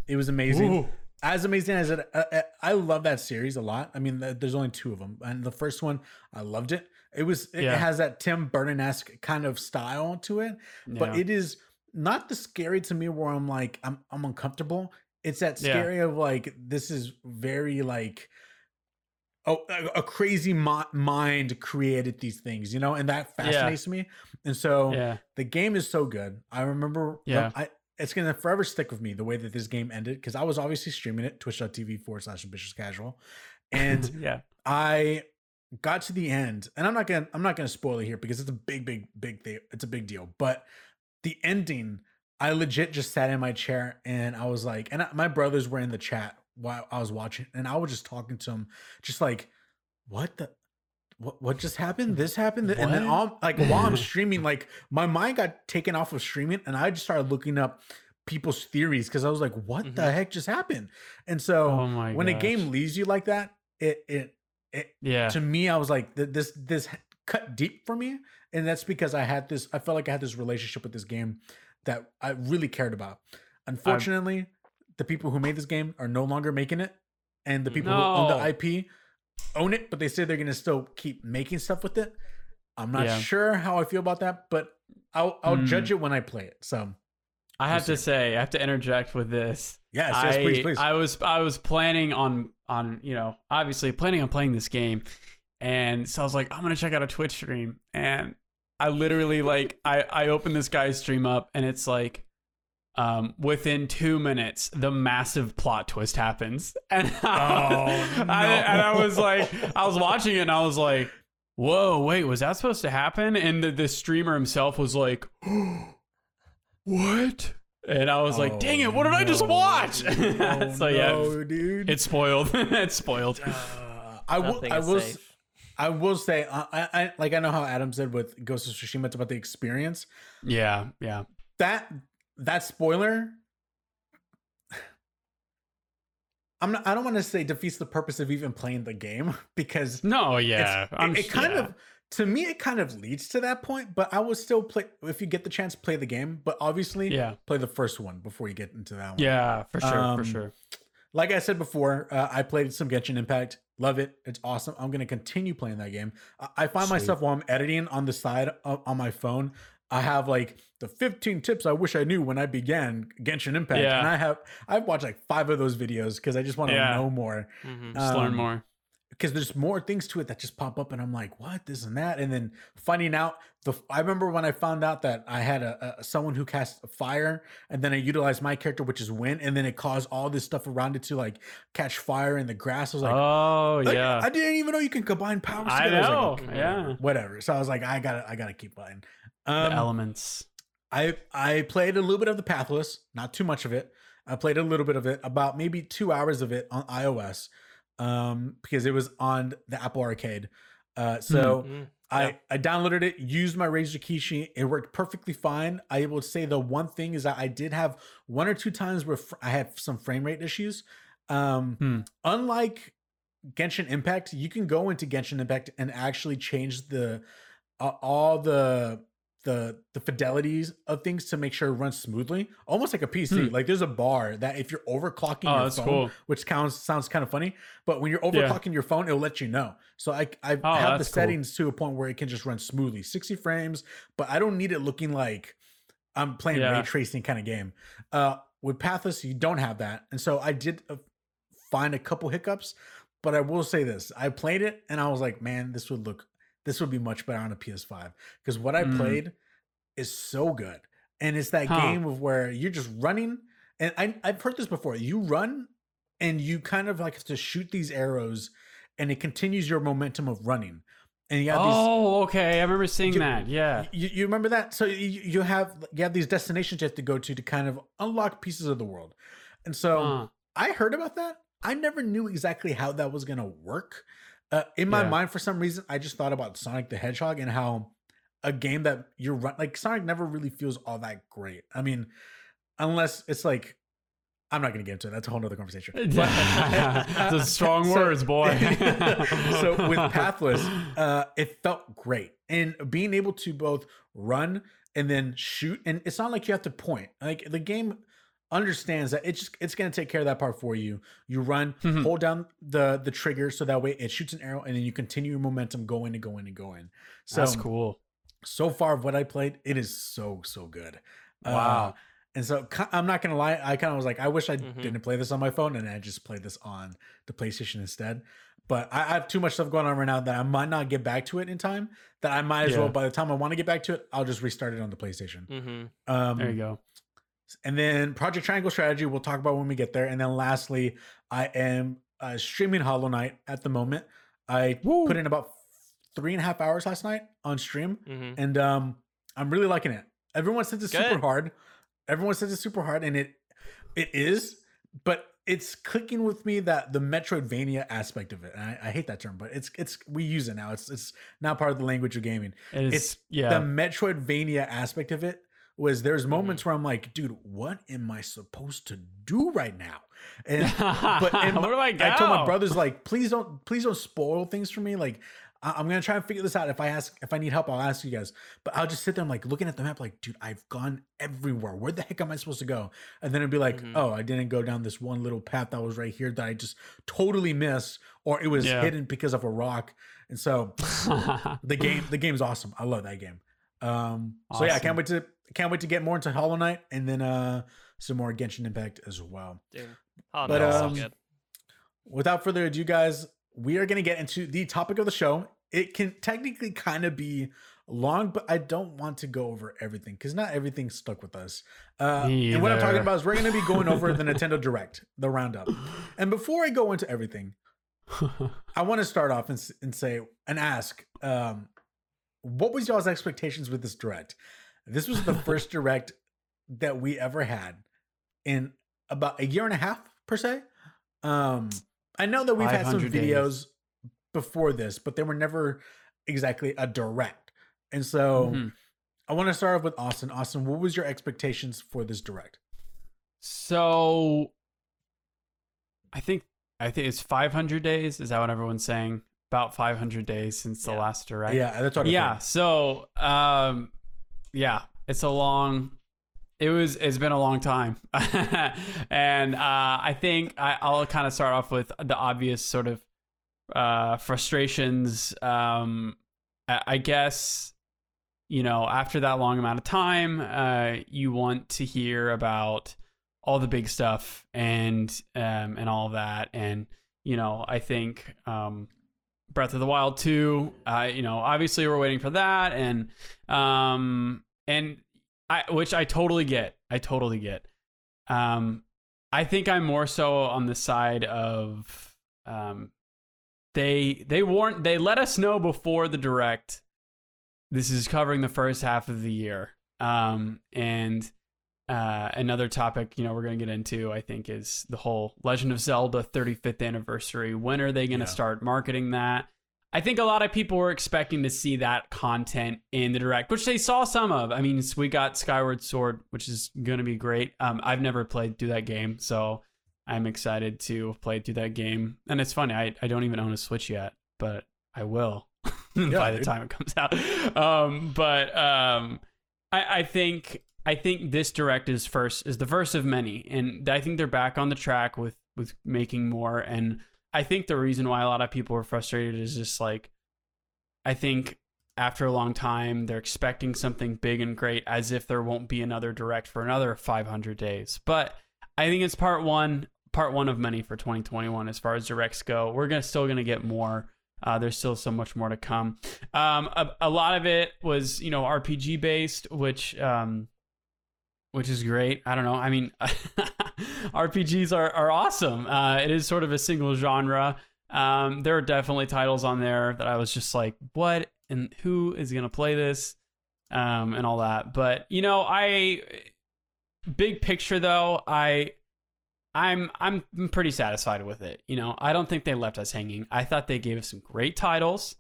It was amazing. Ooh. as amazing as it uh, uh, i love that series a lot i mean there's only two of them and the first one i loved it it was it Yeah. has that tim burton-esque kind of style to it but Yeah. it is not the scary to me where i'm like i'm, I'm uncomfortable it's that Yeah. scary of like this is very like a, a crazy mi- mind created these things you know and that fascinates me and so yeah. the game is so good. I remember, Yeah. I it's gonna forever stick with me the way that this game ended because I was obviously streaming it twitch.tv forward slash ambitious casual, and (laughs) yeah. I got to the end, and I'm not gonna I'm not gonna spoil it here because it's a big, big, big thing. It's a big deal, but the ending, I legit just sat in my chair and I was like, and I- my brothers were in the chat while I was watching, and I was just talking to them, just like, what the. What, what just happened? This happened, and then What? all like while I'm (laughs) streaming, like my mind got taken off of streaming, and I just started looking up people's theories because I was like, "What the Mhm. heck just happened?" And so Oh when a game leaves you like that, it it it Yeah. to me, I was like, this this cut deep for me, and that's because I had this. I felt like I had this relationship with this game that I really cared about. Unfortunately, the people who made this game are no longer making it, and the people who own the IP own it, but they say they're gonna still keep making stuff with it. I'm not Yeah. sure how I feel about that, but I'll I'll Mm. judge it when I play it. So I have to say, I have to interject with this. yes, yes, I, please, please. I was I was planning on on you know obviously planning on playing this game, and so I was like I'm gonna check out a Twitch stream, and I literally like I I opened this guy's stream up, and it's like. Um, within two minutes, the massive plot twist happens, (laughs) and I, Oh, I- and I was like, I was watching it, and I was like, "Whoa, wait, was that supposed to happen?" And the, the streamer himself was like, (gasps) "What?" And I was like, "Dang it, what did I just watch?" (laughs) Oh, so yeah, no, dude. it's spoiled. (laughs) it's spoiled. Uh, I will. I will. safe. I will say. I, I, I like. I know how Adam said with Ghost of Tsushima. It's about the experience. Yeah, yeah. That that spoiler. I'm not. I don't want to say defeats the purpose of even playing the game (laughs) because No, yeah. it, it kind yeah. of to me it kind of leads to that point. But I will still play if you get the chance play the game. But obviously, Yeah, play the first one before you get into that one. yeah, for sure, Um, for sure. like I said before, uh, I played some Genshin Impact. Love it. It's awesome. I'm gonna continue playing that game. I, I find Sweet. myself while I'm editing on the side of, on my phone. I have like the 15 tips I wish I knew when I began Genshin Impact, Yeah. and I have I've watched like five of those videos because I just want to Yeah. know more. Mhm. Just learn um, more. Because there's more things to it that just pop up, and I'm like, what this and that, and then finding out the. I remember when I found out that I had a, a someone who cast fire, and then I utilized my character, which is wind, and then it caused all this stuff around it to like catch fire in the grass. I was like, oh like, yeah, I didn't even know you can combine powers. I together. was like, know. okay, yeah, whatever. So I was like, I gotta, I gotta keep playing. the Um, elements. I I played a little bit of the Pathless, not too much of it. I played a little bit of it, about maybe two hours of it on iOS, um, because it was on the Apple Arcade. Uh, so Mhm. I Yeah. I downloaded it, used my Razer Kishi, it worked perfectly fine. I will say the one thing is that I did have one or two times where fr- I had some frame rate issues. Um, Hmm. unlike Genshin Impact, you can go into Genshin Impact and actually change the uh, all the the the fidelities of things to make sure it runs smoothly, almost like a PC. Hmm. Like there's a bar that if you're overclocking Oh, your phone, cool. which sounds sounds kind of funny, but when you're Yeah. overclocking your phone, it'll let you know. So I I Oh, have the that's cool. settings to a point where it can just run smoothly, 60 frames, but I don't need it looking like I'm playing Yeah. ray tracing kind of game. Uh, with Pathless, you don't have that, and so I did uh, find a couple hiccups. But I will say this: I played it, and I was like, man, this would look, this would be much better on a PS5 because what I Mm. played is so good, and it's that Huh. game of where you're just running, and I, I've heard this before. You run, and you kind of like have to shoot these arrows, and it continues your momentum of running. And you have these Oh, okay. I remember seeing You- that. Yeah. you, you remember that? So you, you have you have these destinations you have to go to to kind of unlock pieces of the world. And so Huh. I heard about that. I never knew exactly how that was gonna work. Uh, in my Yeah. mind, for some reason, I just thought about Sonic the Hedgehog and how a game that you're run like Sonic never really feels all that great. I mean, unless it's like I'm not gonna get into it. That's a whole other conversation. (laughs) But- Those (laughs) strong So- words, boy. (laughs) so with Pathless, uh, it felt great, and being able to both run and then shoot, and it's not like you have to point. Like the game understands that it's just it's gonna take care of that part for you. You run, Mhm. hold down the the trigger so that way it shoots an arrow, and then you continue your momentum going and going and going. So That's cool. so far of what I played, it is so so good. Uh, Wow. and so I'm not gonna lie, I kind of was like, I wish I Mhm. didn't play this on my phone and I just played this on the PlayStation instead. But I, I have too much stuff going on right now that I might not get back to it in time. That I might as well, by the time I want to get back to it, I'll just restart it on the PlayStation. hmm Um, There you go. And then Project Triangle Strategy, we'll talk about when we get there. And then lastly, I am uh, streaming Hollow Knight at the moment. I Woo. put in about three and a half hours last night on stream hmm and um i'm really liking it everyone says it's super hard everyone says it's super hard and it it is but it's clicking with me that the metroidvania aspect of it and I, I hate that term but it's it's we use it now it's it's now part of the language of gaming It is, it's yeah. the metroidvania aspect of it was there's moments where i'm like dude what am i supposed to do right now and but (laughs) and do I? I told my brothers like, please don't, please don't spoil things for me. Like, I- I'm gonna try and figure this out. If I ask, if I need help, I'll ask you guys. But I'll just sit there, I'm like looking at the map, like, dude, I've gone everywhere. Where the heck am I supposed to go? And then it'd be like, Mhm. oh, I didn't go down this one little path that was right here that I just totally missed, or it was Yeah. hidden because of a rock. And so (laughs) the game, the game's awesome. I love that game. Um, so yeah, I can't wait to can't wait to get more into Hollow Knight and then uh some more Genshin Impact as well. Dude. Oh, But, no, um, so good. without further ado, guys, we are going to get into the topic of the show. It can technically kind of be long, but I don't want to go over everything because not everything stuck with us. Uh, and what I'm talking about is we're going to be going over the (laughs) Nintendo Direct, the roundup. And before I go into everything, (laughs) I want to start off and, and say and ask, um, what was y'all's expectations with this direct? This was the first direct that we ever had in about a year and a half per se. Um, I know that we've had some 500 days. videos before this, but they were never exactly a direct. And so Mhm. I want to start off with Austin. Austin, what was your expectations for this direct? So I think I think it's 500 days. Is that what everyone's saying? About 500 days since the Yeah. last direct. Yeah, that's what I yeah. thought. So um, yeah, it's a long. It was. It's been a long time, (laughs) and uh, I think I, I'll kind of start off with the obvious sort of uh, frustrations. Um, I, I guess you know after that long amount of time, uh, you want to hear about all the big stuff and um, and all that, and you know I think um, Breath of the Wild 2. Uh, you know, obviously we're waiting for that, and um, and I, which I totally get. I totally get. Um, I think I'm more so on the side of um, they they warned they let us know before the direct. This is covering the first half of the year, um, and uh, another topic you know we're going to get into i think is the whole legend of zelda 35th anniversary. When are they going to Yeah. start marketing that? I think a lot of people were expecting to see that content in the direct which they saw some of. I mean we got skyward sword which is going to be great. Um, i've never played through that game so i'm excited to play through that game. And it's funny i, I don't even own a switch yet but i will (laughs) by the dude. time it comes out. Um, but um, I, I think I think this direct is first is the first of many, and I think they're back on the track with with making more. And I think the reason why a lot of people are frustrated is just like I think after a long time they're expecting something big and great, as if there won't be another direct for another 500 days. But I think it's part one, part one of many for 2021 as far as directs go. We're gonna still gonna get more. Uh, there's still so much more to come. Um, a, a lot of it was, you know, RPG based, which um, which is great. I don't know. I mean, (laughs) RPGs are, are awesome. Uh, it is sort of a single genre. Um, there are definitely titles on there that I was just like, what and who is going to play this? Um, and all that. But, you know, I, big picture though, I, I'm I'm pretty satisfied with it. You know, I don't think they left us hanging. I thought they gave us some great titles.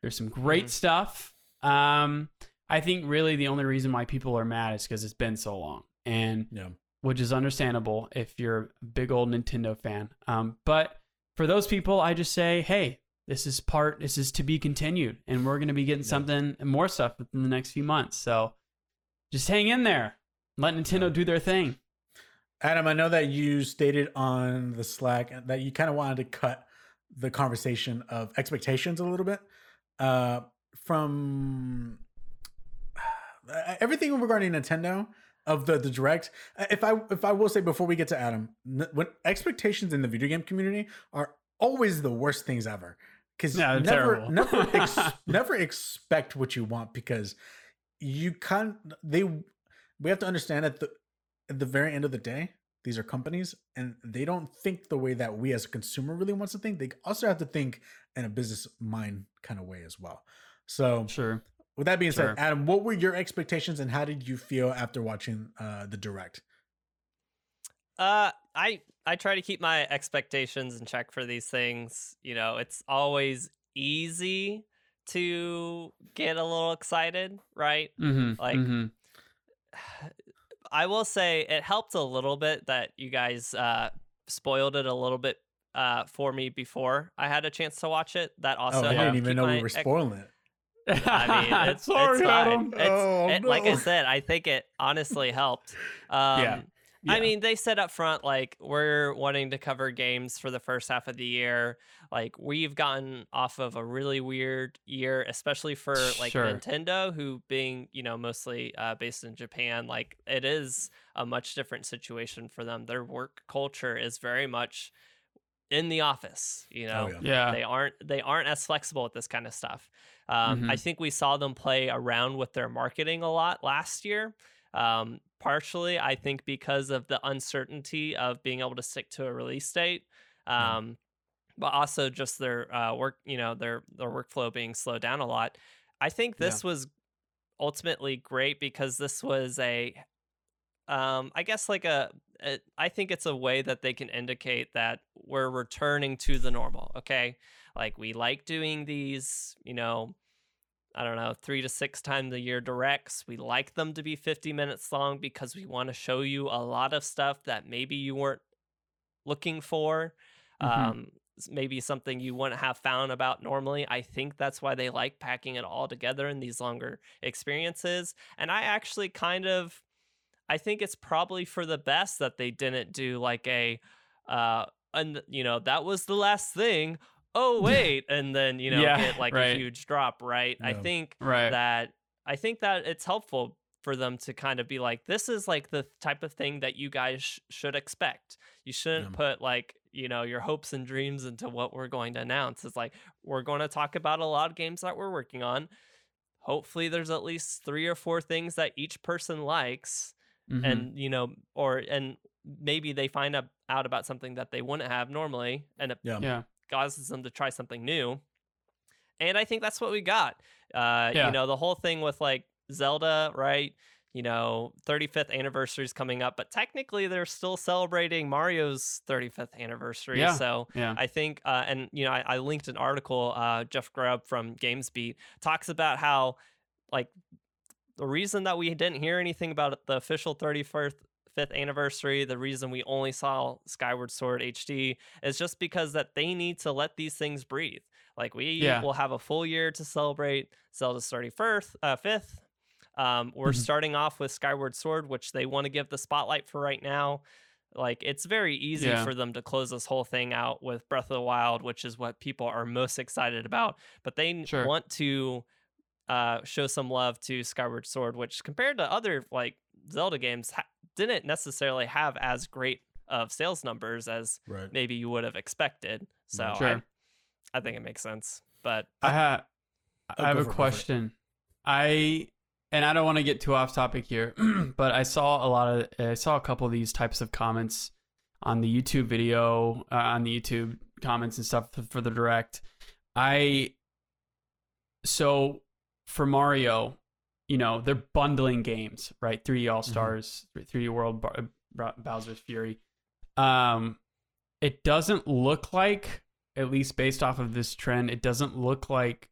There's some great Mhm. stuff. Um, I think really the only reason why people are mad is because it's been so long, and Yeah. which is understandable if you're a big old Nintendo fan. Um, but for those people, I just say, hey, this is part. This is to be continued, and we're gonna be getting Yeah. something more stuff within the next few months. So just hang in there. Let Nintendo Yeah. do their thing. Adam, I know that you stated on the Slack that you kind of wanted to cut the conversation of expectations a little bit. Uh, from everything regarding Nintendo of the the direct. If I if I will say before we get to Adam, when expectations in the video game community are always the worst things ever. Because they're never never ex- (laughs) never expect what you want because you can't. They we have to understand at the at the very end of the day, these are companies and they don't think the way that we as a consumer really wants to think. They also have to think in a business mind kind of way as well. So Sure. With that being Sure. said, Adam, what were your expectations and how did you feel after watching uh, the direct? Uh, I I try to keep my expectations in check for these things. You know, it's always easy to get a little excited, right? Mm-hmm. Like- mm-hmm. (sighs) I will say it helped a little bit that you guys uh, spoiled it a little bit uh, for me before I had a chance to watch it. That also oh, I didn't even know we were ex- spoiling it. I mean, (laughs) it's, Sorry, it's fine. Adam. It's, Oh, it, Like I said, I think it honestly helped. (laughs) Um, Yeah. I mean, they said up front, like, we're wanting to cover games for the first half of the year. Like, we've gotten off of a really weird year, especially for like Sure. Nintendo, who being, you know, mostly uh, based in Japan, like, it is a much different situation for them. Their work culture is very much in the office, you know? Oh, yeah. yeah. they aren't they aren't as flexible with this kind of stuff. Um, I Mhm. think we saw them play around with their marketing a lot last year. Um, partially, I think because of the uncertainty of being able to stick to a release date, Yeah. um, but also just their uh, work, you know, their their workflow being slowed down a lot. I think Yeah. this was ultimately great because this was a um i guess like a, a i think it's a way that they can indicate that we're returning to the normal okay? Like we like doing these you know i don't know three to six times a year directs. We like them to be 50 minutes long because we want to show you a lot of stuff that maybe you weren't looking for Mhm. um maybe something you wouldn't have found about normally. I think that's why they like packing it all together in these longer experiences and i actually kind of I think it's probably for the best that they didn't do like a, uh, and you know that was the last thing. Oh (laughs) wait, and then you know Yeah, get like right. a huge drop, right? I think Right. that I think that it's helpful for them to kind of be like, this is like the type of thing that you guys sh- should expect. You shouldn't Yeah. put like you know your hopes and dreams into what we're going to announce. It's like we're going to talk about a lot of games that we're working on. Hopefully, there's at least three or four things that each person likes Mhm. and you know or and maybe they find up, out about something that they wouldn't have normally and it Yeah. yeah. causes them to try something new and i think that's what we got uh Yeah. you know the whole thing with like zelda right you know 35th anniversary is coming up but technically they're still celebrating mario's 35th anniversary Yeah. so Yeah. I think, uh, and you know, I, I linked an article. Uh, Jeff Grubb from GamesBeat talks about how, like, the reason that we didn't hear anything about the official 31st fifth anniversary, the reason we only saw Skyward Sword HD is just because that they need to let these things breathe. Like we Yeah. will have a full year to celebrate Zelda's 31st, uh, fifth. Um, we're Mhm. starting off with Skyward Sword, which they want to give the spotlight for right now. Like it's very easy Yeah. for them to close this whole thing out with Breath of the Wild, which is what people are most excited about. But they Sure. want to uh, show some love to Skyward Sword, which compared to other like Zelda games ha- didn't necessarily have as great of sales numbers as Right. maybe you would have expected. So Sure. I, I think it makes sense. But I have Oh, I have a for it, go for it. question. I and I don't want to get too off topic here, (clears throat) but I saw a lot of I saw a couple of these types of comments on the YouTube video, uh, on the YouTube comments and stuff for, for the direct. I so for Mario, you know, they're bundling games, right? 3D All Stars, 3D World, Bowser's Fury. Um, it doesn't look like, at least based off of this trend, it doesn't look like,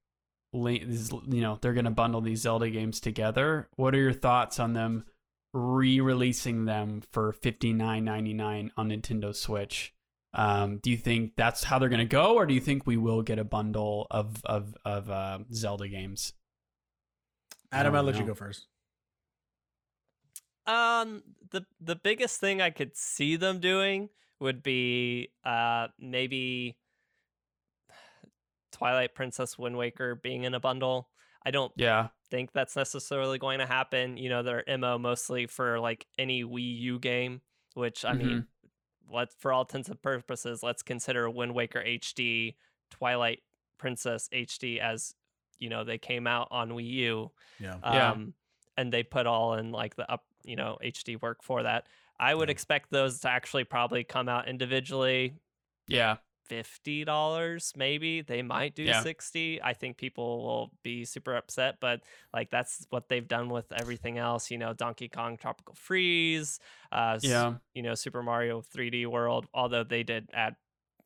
you know, they're gonna bundle these Zelda games together. What are your thoughts on them re-releasing them for fifty nine ninety nine on Nintendo Switch? Um, do you think that's how they're gonna go, or do you think we will get a bundle of of of uh, Zelda games? Adam, I I'll don't let you go first. Um, the the biggest thing I could see them doing would be uh maybe Twilight Princess Wind Waker being in a bundle. I don't Yeah, think that's necessarily going to happen. You know, their MO mostly for like any Wii U game, which I mean, let's for all intents and purposes, let's consider Wind Waker HD, Twilight Princess HD as you know they came out on Wii U Yeah. Yeah. um, and they put all in like the up, you know, HD work for that. I would Yeah. expect those to actually probably come out individually. yeah, Fifty dollars, maybe they might do Yeah. sixty. I think people will be super upset, but like that's what they've done with everything else. You know, Donkey Kong Tropical Freeze, uh, yeah, you know, Super Mario 3D World. Although they did add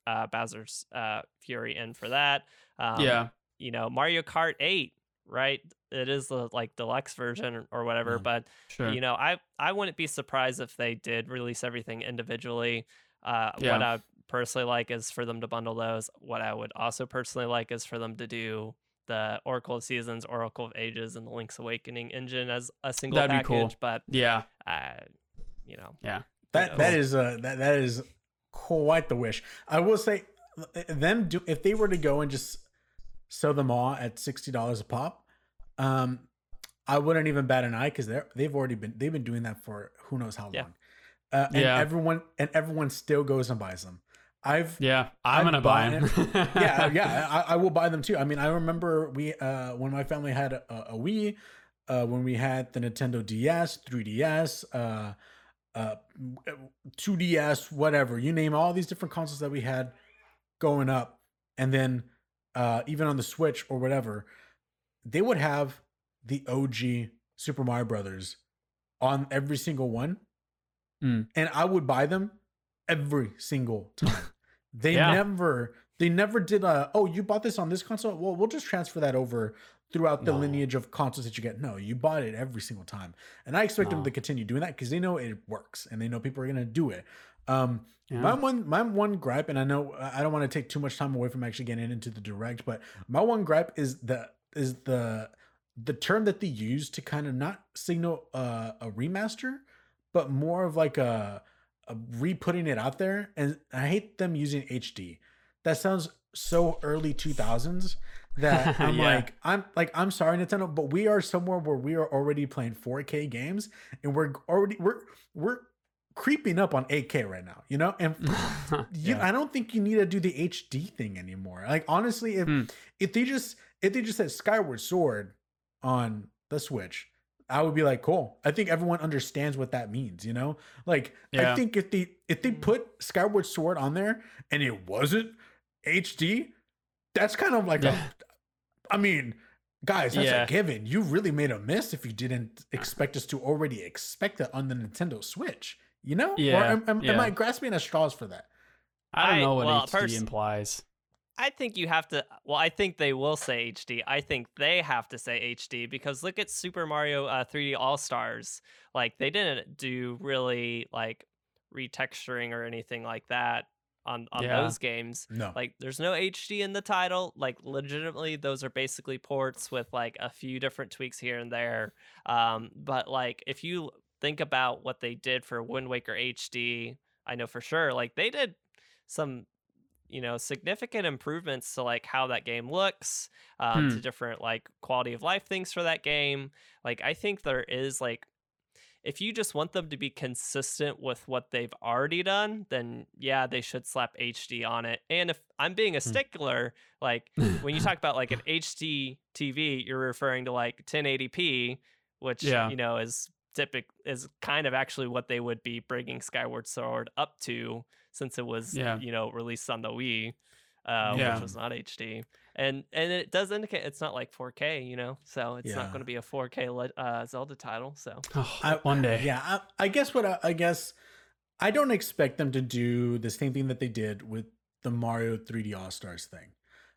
uh, Bowser's uh, Fury in for that. Um, yeah, you know Mario Kart 8, right? It is the like deluxe version or- or whatever, Yeah. but sure. you know, I I wouldn't be surprised if they did release everything individually. Uh, Yeah. What I personally like is for them to bundle those. What I would also personally like is for them to do the Oracle of Seasons, Oracle of Ages, and the Link's Awakening engine as a single That'd be package. cool. But Yeah. uh, you know, Yeah. That knows? that is uh that that is quite the wish. I will say, them do if they were to go and just sell them all at sixty dollars a pop, um, I wouldn't even bat an eye because they're they've already been they've been doing that for who knows how long. Yeah. Uh, and Yeah. everyone and everyone still goes and buys them. I've Yeah. I'm I'd gonna buy buy them. (laughs) yeah, yeah, (laughs) I, I will buy them too. I mean, I remember we uh when my family had a, a Wii, uh when we had the Nintendo DS, 3DS, uh uh 2DS, whatever, you name all these different consoles that we had going up and then uh even on the Switch or whatever, they would have the OG Super Mario Brothers on every single one. Mm. And I would buy them every single (laughs) time. They Yeah. never they never did a oh you bought this on this console well we'll just transfer that over throughout the No. lineage of consoles that you get no you bought it every single time and i expect them to continue doing that because they know it works and they know people are going to do it um Yeah. my one my one gripe and i know i don't want to take too much time away from actually getting into the direct but my one gripe is the is the the term that they use to kind of not signal uh, a remaster but more of like a, a re-putting it out there and i hate them using hd that sounds so early 2000s that (laughs) i'm Yeah. like i'm like i'm sorry nintendo but we are somewhere where we are already playing 4k games and we're already we're we're creeping up on 8k right now you know and (laughs) you, I don't think you need to do the HD thing anymore. Like honestly, if Hmm. if they just if they just said Skyward Sword on the Switch, I would be like, cool. I think everyone understands what that means. You know, like I think if they if they put Skyward Sword on there and it wasn't HD, that's kind of like Yeah. a. I mean, guys, that's Yeah. a given. You really made a miss if you didn't expect us to already expect that on the Nintendo Switch. You know? Or Yeah, am, am, am yeah. I grasping at straws for that? I don't I- know what well, HD pers- implies. I think you have to. Well, I think they will say HD. I think they have to say HD because look at Super Mario uh, 3D All Stars. Like they didn't do really like retexturing or anything like that on on Yeah. those games. No. Like there's no HD in the title. Like legitimately, those are basically ports with like a few different tweaks here and there. Um, but like if you think about what they did for Wind Waker HD, I know for sure like they did some you know significant improvements to like how that game looks um, Hmm. to different like quality of life things for that game like i think there is like if you just want them to be consistent with what they've already done then yeah they should slap hd on it and if i'm being a Hmm. stickler like when you talk (laughs) about like an hd tv you're referring to like 1080p which Yeah. you know is typic is kind of actually what they would be bringing skyward sword up to since it was Yeah. you know released on the wii uh, Yeah. which was not hd and and it does indicate it's not like 4k you know so it's not going to be a 4k uh, zelda title so Oh, I- one day. Yeah, I, I guess what I, I guess I don't expect them to do the same thing that they did with the Mario 3D All Stars thing,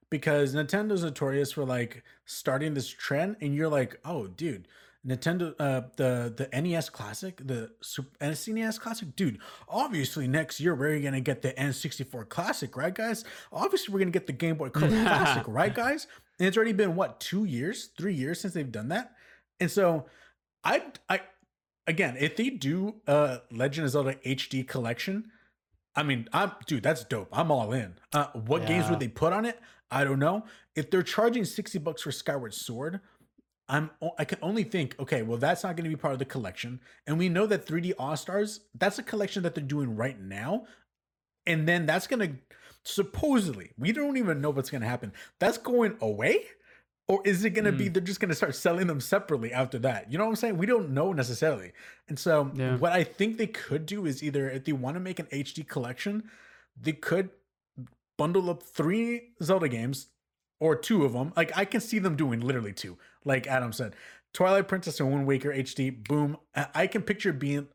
because Nintendo's notorious for like starting this trend, and you're like, oh, dude. Nintendo, uh, the the NES Classic, the Super SNES Classic, dude. Obviously, next year we're gonna get the N64 Classic, right, guys? Obviously, we're gonna get the Game Boy Color (laughs) Classic, right, guys? And it's already been what two years, three years since they've done that, and so I, I, again, if they do a Legend of Zelda HD collection, I mean, I'm dude, that's dope. I'm all in. Uh, what games would they put on it? I don't know. If they're charging sixty bucks for Skyward Sword, I'm I can only think, okay, well, that's not going to be part of the collection, and we know that 3D All Stars, that's a collection that they're doing right now, and then that's going to supposedly, we don't even know what's going to happen. That's going away. Or is it going to be Mm. they're just going to start selling them separately after that? You know what I'm saying? We don't know necessarily. And so, Yeah. what I think they could do is either if they want to make an HD collection, they could bundle up three Zelda games or two of them. Like I can see them doing literally two. Like Adam said, Twilight Princess and Wind Waker HD. Boom. I can picture being.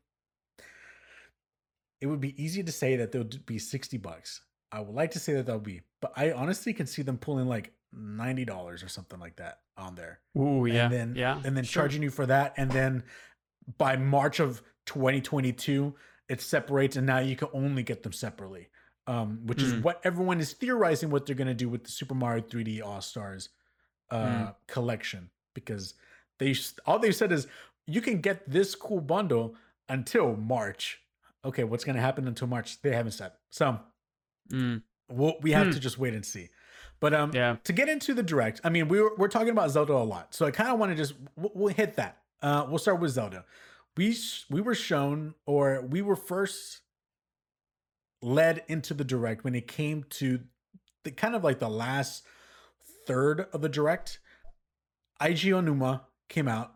It would be easy to say that they'll be sixty bucks. I would like to say that they'll be, but I honestly can see them pulling like ninety dollars or something like that on there Ooh, yeah. and then yeah. and then sure. charging you for that and then by march of 2022 it separates and now you can only get them separately um, which is Mm. what everyone is theorizing what they're gonna do with the Super Mario 3D All Stars uh, Mm. collection because they all they said is you can get this cool bundle until March. Okay, what's gonna happen until March? They haven't said. So Mm, we'll, we have Hmm. to just wait and see. But um, yeah. to get into the direct, I mean, we were, we're talking about Zelda a lot, so I kind of want to just we'll, we'll hit that. Uh, we'll start with Zelda. We sh- we were shown, or we were first led into the direct when it came to the kind of like the last third of the direct. Eiji Aonuma came out,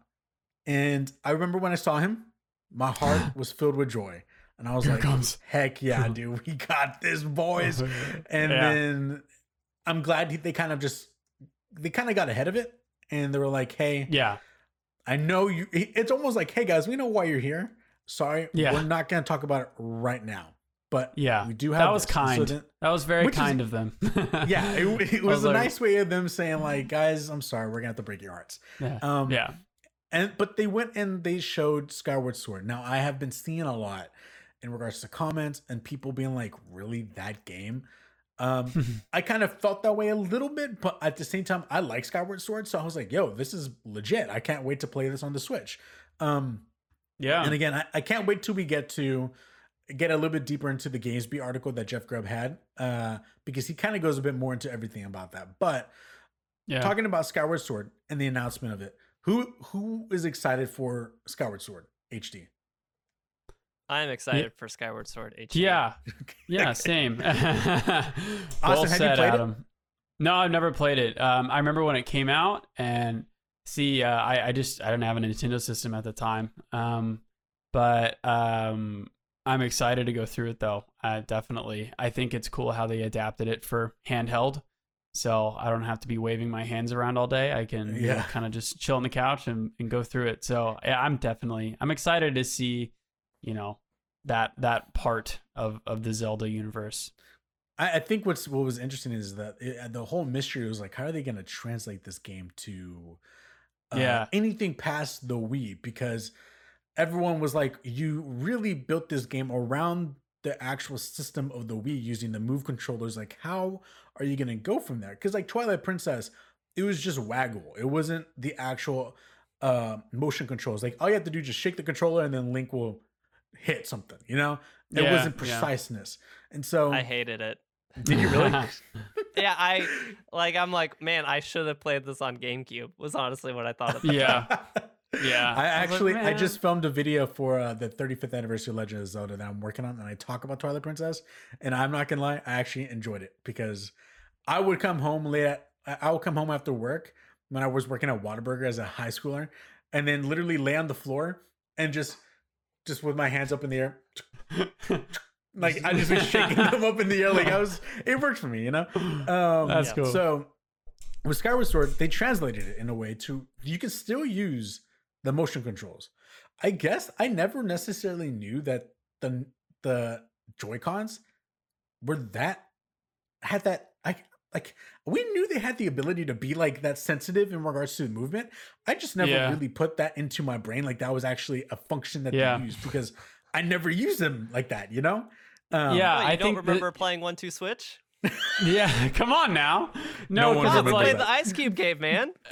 and I remember when I saw him, my heart (gasps) was filled with joy, and I was Here like, comes. "Heck (laughs) yeah, dude, we got this, boys!" (laughs) And Yeah. then I'm glad they kind of just they kind of got ahead of it and they were like, "Hey, Yeah. I know you." It's almost like, "Hey guys, we know why you're here. Sorry, Yeah. we're not going to talk about it right now, but Yeah. we do have." That was this." Kind. then- That was very Which is- kind of them. (laughs) yeah, it, it was a like- nice way of them saying, "Like, guys, I'm sorry, we're gonna have to break your hearts." Yeah. Um, yeah. and but they went and they showed Skyward Sword. Now I have been seeing a lot in regards to comments and people being like, "Really, that game?" Um, (laughs) I kind of felt that way a little bit, but at the same time, I like Skyward Sword, so I was like, "Yo, this is legit. I can't wait to play this on the Switch." Um, yeah. and again, I, I can't wait till we get to get a little bit deeper into the GamesBeat article that Jeff Grubb had, uh, because he kind of goes a bit more into everything about that. But yeah. talking about Skyward Sword and the announcement of it, who who is excited for Skyward Sword HD? I'm excited for Skyward Sword HD. yeah. (laughs) Yeah, same. (laughs) well have you said, played it? Adam. No, I've never played it. Um, I remember when it came out, and see, uh, I, I just I didn't have a Nintendo system at the time. Um, but um, I'm excited to go through it though. Uh, definitely, I think it's cool how they adapted it for handheld, so I don't have to be waving my hands around all day. I can you know, kind of just chill on the couch and, and go through it. So yeah, I'm definitely I'm excited to see, you know, that that part of of the Zelda universe. I, I think what's what was interesting is that it, the whole mystery was like, how are they going to translate this game to uh, Yeah. anything past the Wii? Because everyone was like, you really built this game around the actual system of the Wii using the move controllers. Like, how are you going to go from there? Because like Twilight Princess, it was just waggle. It wasn't the actual uh, motion controls. Like all you have to do is just shake the controller and then Link will hit something. You know, it Yeah, wasn't yeah. preciseness. And so, I hated it. (laughs) did you really? (laughs) Yeah, I like. I'm like, man, I should have played this on GameCube. Was honestly what I thought. of. Yeah. (laughs) time. Yeah. I I like, actually I just filmed a video for uh, the 35th anniversary of Legend of Zelda that I'm working on, and I talk about Twilight Princess. And I'm not gonna lie, I actually enjoyed it because I would come home late. At, I I would come home after work when I was working at Whataburger as a high schooler, and then literally lay on the floor and just just with my hands up in the air. (laughs) Like I just was shaking them up in the air, like I was. It worked for me, you know. Um, That's cool. so with Skyward Sword, they translated it in a way to you can still use the motion controls. I guess I never necessarily knew that the the Joy Cons were that had that I like we knew they had the ability to be like that sensitive in regards to the movement. I just never Yeah. really put that into my brain like that was actually a function that Yeah. they used because I never used them like that, you know? Um, Yeah. You I don't think that- remember playing One Two Switch? Yeah. (laughs) Come on now. No No, one because Come on, it's let's play like that. the Ice Cube game, man. (laughs)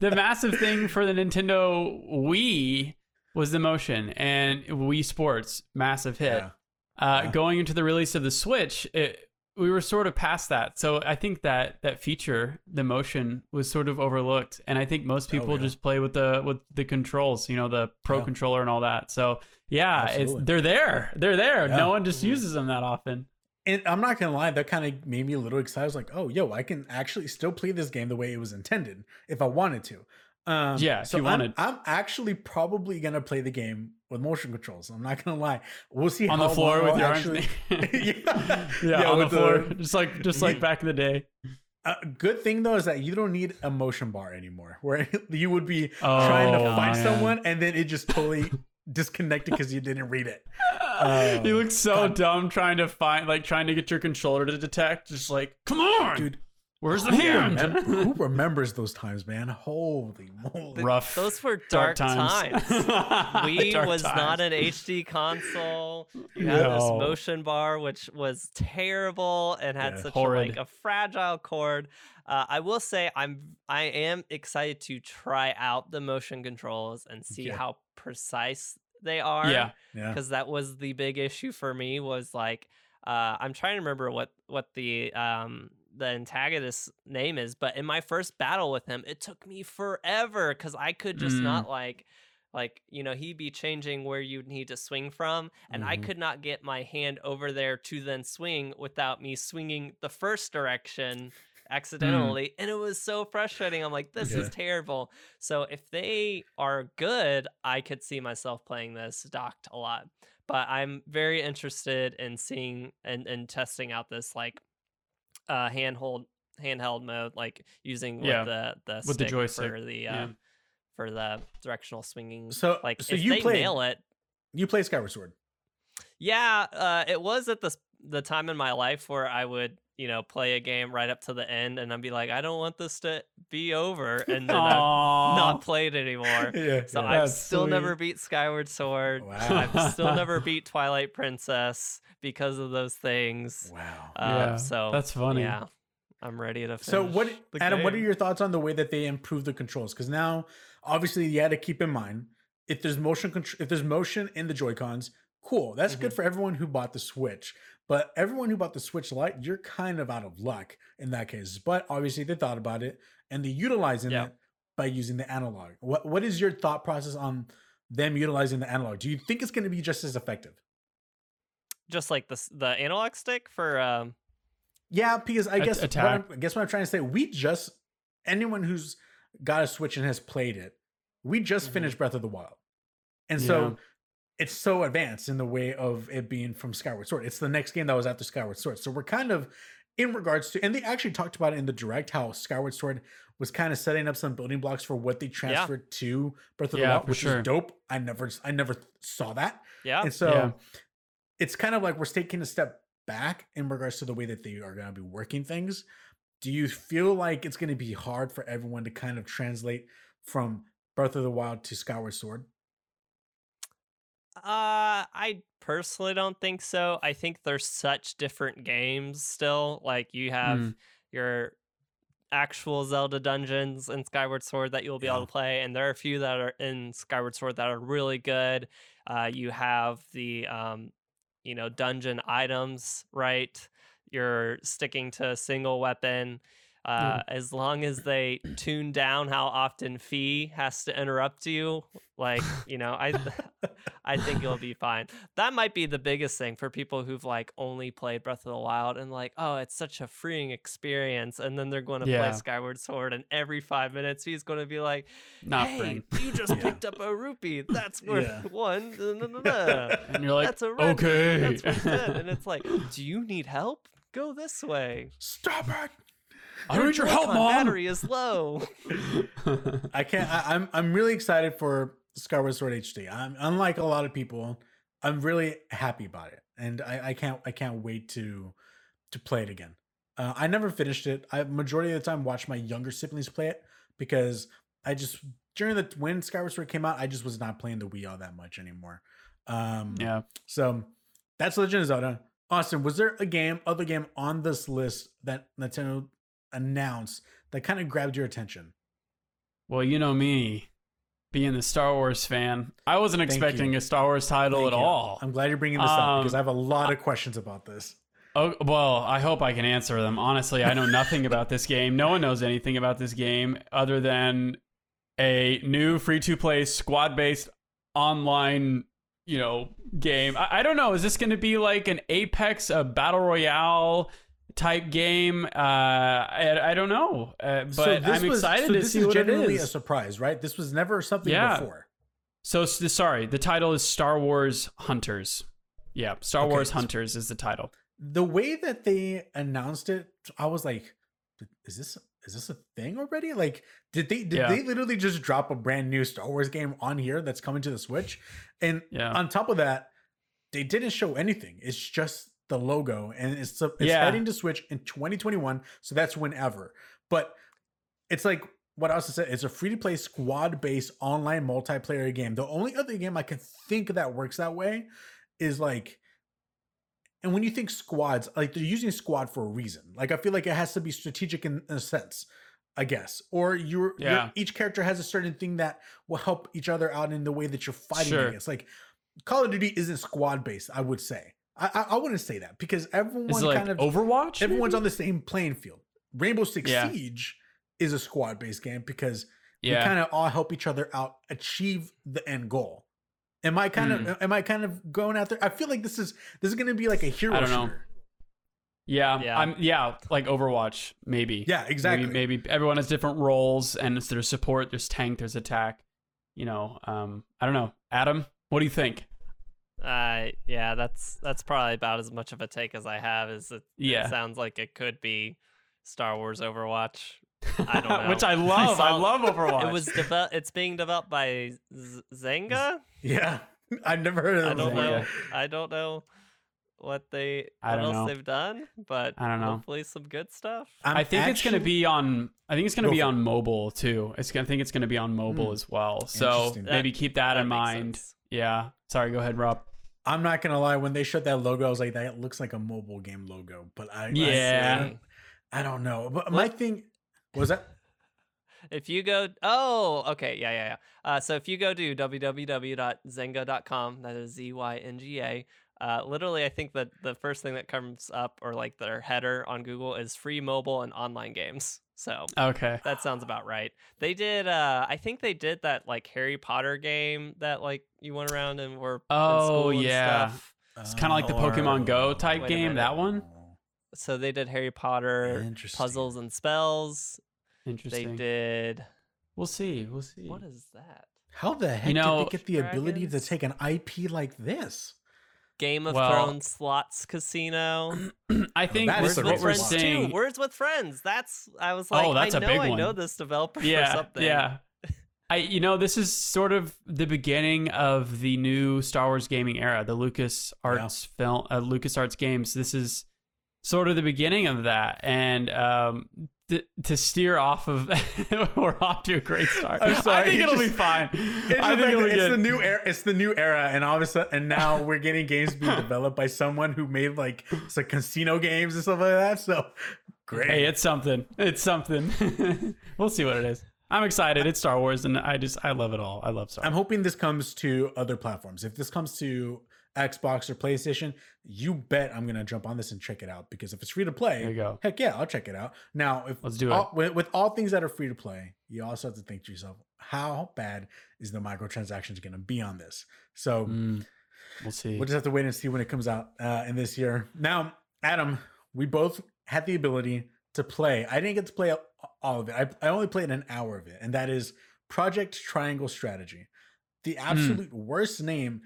the massive thing for the Nintendo Wii was the motion and Wii Sports, massive hit. Yeah. Uh, Yeah. Going into the release of the Switch, it, we were sort of past that. So I think that that feature, the motion, was sort of overlooked, and I think most Oh, people yeah. just play with the with the controls, you know, the Pro Yeah. controller and all that. So yeah, it's they're there, they're there. Yeah. No one just Mhm. uses them that often. And I'm not gonna lie, that kind of made me a little excited. I was like, oh, yo, I can actually still play this game the way it was intended if I wanted to. Um, Yeah, if so you I'm- wanted. I'm, actually probably gonna play the game with motion controls. I'm not gonna lie. We'll see on how the floor with I'll your actually. (laughs) (laughs) arms. yeah, yeah, on the floor, just like just like back in the day. Uh, good thing though is that you don't need a motion bar anymore, where (laughs) you would be trying to Oh, find man. someone and then it just totally disconnected because you didn't read it. Oh, (laughs) you look uh, so God. dumb trying to find like trying to get your controller to detect just like come on dude Where's the Yeah, hand? man. (laughs) Who remembers those times, man? Holy moly! Rough. Those were dark, times. (laughs) We Dark was not an HD console. You had this motion bar, which was terrible and had Yeah, such a, like a fragile cord. Uh, I will say I'm I am excited to try out the motion controls and see Okay. how precise they are. Yeah. Yeah, because that was the big issue for me was like uh, I'm trying to remember what what the um the antagonist's name is, but in my first battle with him, it took me forever because I could just Mm. not like like you know he'd be changing where you need to swing from and i Mhm. could not get my hand over there to then swing without me swinging the first direction accidentally and it was so frustrating i'm like this is terrible so if they are good i could see myself playing this docked a lot but i'm very interested in seeing and, and testing out this like uh handhold handheld mode like using with Yeah, the the with the joystick, for the yeah. um for the directional swinging So- like so if you they played- nail it you play Skyward Sword. yeah, uh, it was at the the time in my life where I would, you know, play a game right up to the end, and I'd be like, I don't want this to be over, and then I've not played anymore. (laughs) Yeah, So yeah. I've That's still never beat Skyward Sword. Wow. I've still never (laughs) beat Twilight Princess because of those things. wow. Uh, Yeah, so that's funny. Yeah, I'm ready to. So what, the Adam? What are your thoughts on the way that they improve the controls? Because now, obviously, you had to keep in mind if there's motion contr- if there's motion in the Joy Cons, cool. That's good Mhm. for everyone who bought the Switch. But everyone who bought the Switch Lite, you're kind of out of luck in that case. But obviously, they thought about it and they're utilizing Yeah. it by using the analog. What What is your thought process on them utilizing the analog? Do you think it's going to be just as effective? just like the the analog stick for? Um, Yeah, because I guess what attack. I'm, guess what I'm trying to say, we just anyone who's got a Switch and has played it, we just Mhm. finished Breath of the Wild, and Yeah. It's so advanced in the way of it being from Skyward Sword. It's the next game that was after Skyward Sword, so we're kind of in regards to, and they actually talked about it in the direct how Skyward Sword was kind of setting up some building blocks for what they transferred to Breath of the Wild, which sure. is dope. I never, I never saw that. yeah, And so Yeah. it's kind of like we're taking a step back in regards to the way that they are going to be working things. Do you feel like it's going to be hard for everyone to kind of translate from Breath of the Wild to Skyward Sword? Uh, I personally don't think so. I think there's such different games still. Like you have Mm. your actual Zelda dungeons in Skyward Sword that you'll be Yeah. able to play, and there are a few that are in Skyward Sword that are really good. Uh, you have the um, you know, dungeon items, right? You're sticking to a single weapon. Uh, as long as they tune down how often Fi has to interrupt you, like you know, I (laughs) I think you'll be fine. That might be the biggest thing for people who've like only played Breath of the Wild and like, oh, it's such a freeing experience, and then they're going to Yeah. play Skyward Sword, and every five minutes he's going to be like, Not hey, you (laughs) just Yeah. picked up a rupee. That's (laughs) worth Yeah. one. And you're like, That's a red okay. That's worth ten. And it's like, do you need help? Go this way. Stop it! I need your help, Joy-Con mom. Battery is low. (laughs) I can't. I, I'm I'm really excited for Skyward Sword HD. I'm unlike a lot of people. I'm really happy about it, and I, I can't I can't wait to to play it again. Uh, I never finished it. I majority of the time watched my younger siblings play it because I just during the when Skyward Sword came out, I just was not playing the Wii all that much anymore. Um, yeah. So that's Legend of Zelda. Austin, was there a game, other game on this list that Nintendo announced that kind of grabbed your attention? Well, you know me, being the Star Wars fan, I wasn't expecting a Star Wars title Thank at you. all. I'm glad you're bringing this up Um, because I have a lot of questions about this. Oh, well, I hope I can answer them. Honestly, I know nothing about this game. No one knows anything about this game other than a new free to play squad based online, you know, game. I, I don't know. Is this going to be like an Apex, a battle royale type game? Uh, I, I don't know. Uh, but so I'm was, excited so to this see is what it is. a surprise, right? This was never something Yeah. before. So, sorry, the title is Star Wars Hunters. Yeah, Star Okay, Wars Hunters is the title. The way that they announced it, I was like, "Is this is this a thing already? Like, did they did Yeah. they literally just drop a brand new Star Wars game on here that's coming to the Switch?" And Yeah. on top of that, they didn't show anything. It's just the logo, and it's it's Yeah. heading to Switch in 2021. So that's whenever. But it's like what I also said. It's a free to play squad based online multiplayer game. The only other game I can think that works that way is like. And when you think squads, like they're using squad for a reason. Like I feel like it has to be strategic in, in a sense, I guess. Or you're, you're- each character has a certain thing that will help each other out in the way that you're fighting Sure. against. Like Call of Duty isn't squad based, I would say. I, I I wouldn't say that because everyone Is it like kind of Overwatch? everyone's maybe? on the same playing field. Rainbow Six Yeah. Siege is a squad based game because we kind of all help each other out achieve the end goal. Am I kind Mm. of am I kind of going out there? I feel like this is this is gonna be like a hero I don't know. shooter. Yeah, Yeah. I'm yeah, like Overwatch, maybe. Yeah, exactly. Maybe, maybe everyone has different roles and it's there's support, there's tank, there's attack. You know, um, I don't know. Adam, what do you think? Uh, yeah, that's that's probably about as much of a take as I have. Is it? Yeah. it sounds like it could be Star Wars Overwatch. I don't (laughs) know. Which I (laughs) love. I saw- love Overwatch. It was developed. It's being developed by Z- Zynga. Yeah. (laughs) I've never heard of I don't know. I don't know what they I what don't else know. they've done, but I don't know. hopefully some good stuff. I'm I think it's going to be on. I think it's going to Go be for it. on mobile too. It's. Gonna, I think it's going to be on mobile Hmm. as well. So Interesting. maybe keep that, in mind. sense. Yeah. Sorry. Go ahead, Rob. I'm not gonna lie. When they showed that logo, I was like, "That looks like a mobile game logo." But I, I- Yeah. I, I don't know. But my What- thing was that If you go, oh, okay, yeah, yeah, yeah. Uh, so if you go to www.zynga.com, that is Z Y N G A. Uh, literally, I think that the first thing that comes up, or like their header on Google, is free mobile and online games. So Okay. that sounds about right. They did, uh, I think they did that like Harry Potter game that like you went around and were. in Oh, school and yeah. stuff. It's kind of like the Pokemon Go type game. That one. So they did Harry Potter puzzles and spells. Interesting. They did. We'll see. We'll see. What is that? How the heck know, did they get the ability to take an IP like this? Game of Well- Thrones slots casino. (clears throat) I think that is Words with we're Friends saying. too. Words with Friends. That's I was like, Oh, that's I a know big I know this developer or yeah, something. yeah. I, you know, this is sort of the beginning of the new Star Wars gaming era, the Lucas Arts film, uh, Lucas Arts games. This is sort of the beginning of that, and um, to steer off of, (laughs) we're off to a great start. I'm I think it it'll be fine. It's, I just think it'll it's good. the new era. It's the new era, and all of a sudden, and now we're getting games being developed by someone who made like it's like casino games and stuff like that. So great. Hey, it's something. It's something. (laughs) we'll see what it is. I'm excited. It's Star Wars, and I just I love it all. I love Star. Wars. I'm hoping this comes to other platforms. If this comes to Xbox or PlayStation, you bet I'm gonna jump on this and check it out because if it's free to play, There you go. heck yeah, I'll check it out. Now, if Let's do it. with, with all things that are free to play, you also have to think to yourself, how bad is the microtransactions gonna be on this? So Mm, we'll see. we'll just have to wait and see when it comes out uh, in this year. Now, Adam, we both had the ability to play. I didn't get to play all of it. I, I only played an hour of it, and that is Project Triangle Strategy. The absolute worst name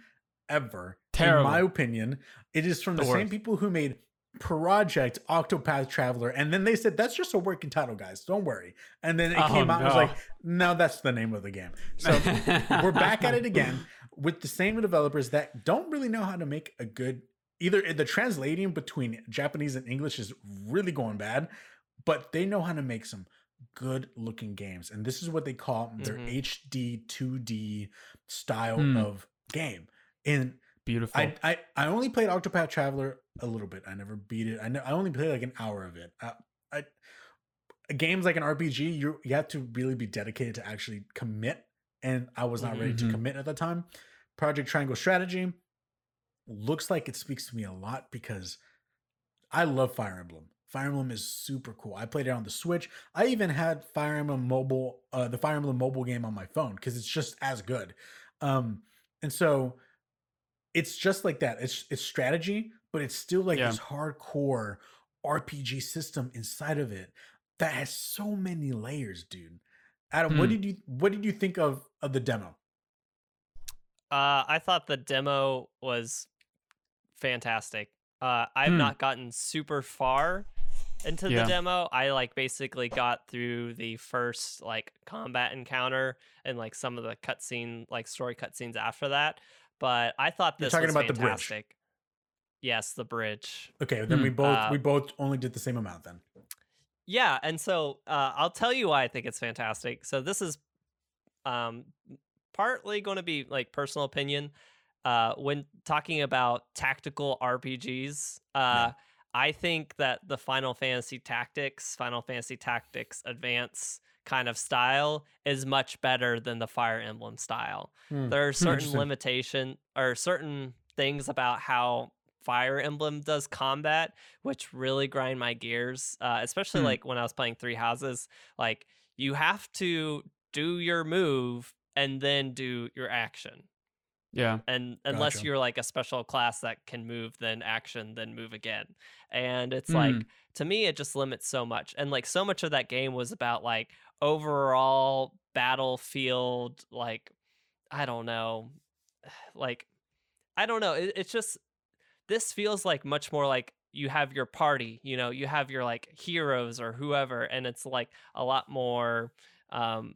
ever, Hmm. Terrible. in my opinion. It is from The the, same people who made Project Octopath Traveler, and then they said that's just a working title, guys. Don't worry. And then it Oh, came out and was like, no, that's the name of the game. So (laughs) we're back at it again with the same developers that don't really know how to make a good either the translating between Japanese and English is really going bad, but they know how to make some good looking games. And this is what they call their Mhm. HD 2D style Hmm. of game. And Beautiful. I, I I only played Octopath Traveler a little bit. I never beat it. I know I only played like an hour of it. I, I games like an RPG, you you have to really be dedicated to actually commit, and I was not ready to Mhm. commit at the time. Project Triangle Strategy looks like it speaks to me a lot because I love Fire Emblem. Fire Emblem is super cool. I played it on the Switch. I even had Fire Emblem mobile, uh, the Fire Emblem mobile game on my phone because it's just as good. Um, and so it's just like that. It's it's strategy, but it's still like Yeah. this hardcore RPG system inside of it that has so many layers, dude. Adam, what Hmm. did you what did you think of of the demo? Uh, I thought the demo was fantastic. Uh, I've Hmm. not gotten super far into Yeah. the demo. I like basically got through the first like combat encounter and like some of the cutscene, like story cutscenes after that. But I thought You're this talking was about the bridge. Yes, the bridge. Okay, then we Hmm. both Uh, we both only did the same amount then. Yeah, and so uh, I'll tell you why I think it's fantastic. So this is um, partly going to be like personal opinion. Uh, when talking about tactical RPGs, uh, Yeah. I think that the Final Fantasy Tactics, Final Fantasy Tactics Advance kind of style is much better than the Fire Emblem style. Hmm. There are (laughs) certain limitation or certain things about how Fire Emblem does combat, which really grind my gears. Uh, especially Hmm. like when I was playing Three Houses, like you have to do your move and then do your action. Yeah. And unless Gotcha. you're like a special class that can move, then action, then move again. And it's Hmm. like to me, it just limits so much. And like so much of that game was about like overall battlefield, like I don't know, (sighs) like I don't know. It, it's just this feels like much more like you have your party, you know, you have your like heroes or whoever, and it's like a lot more. Um,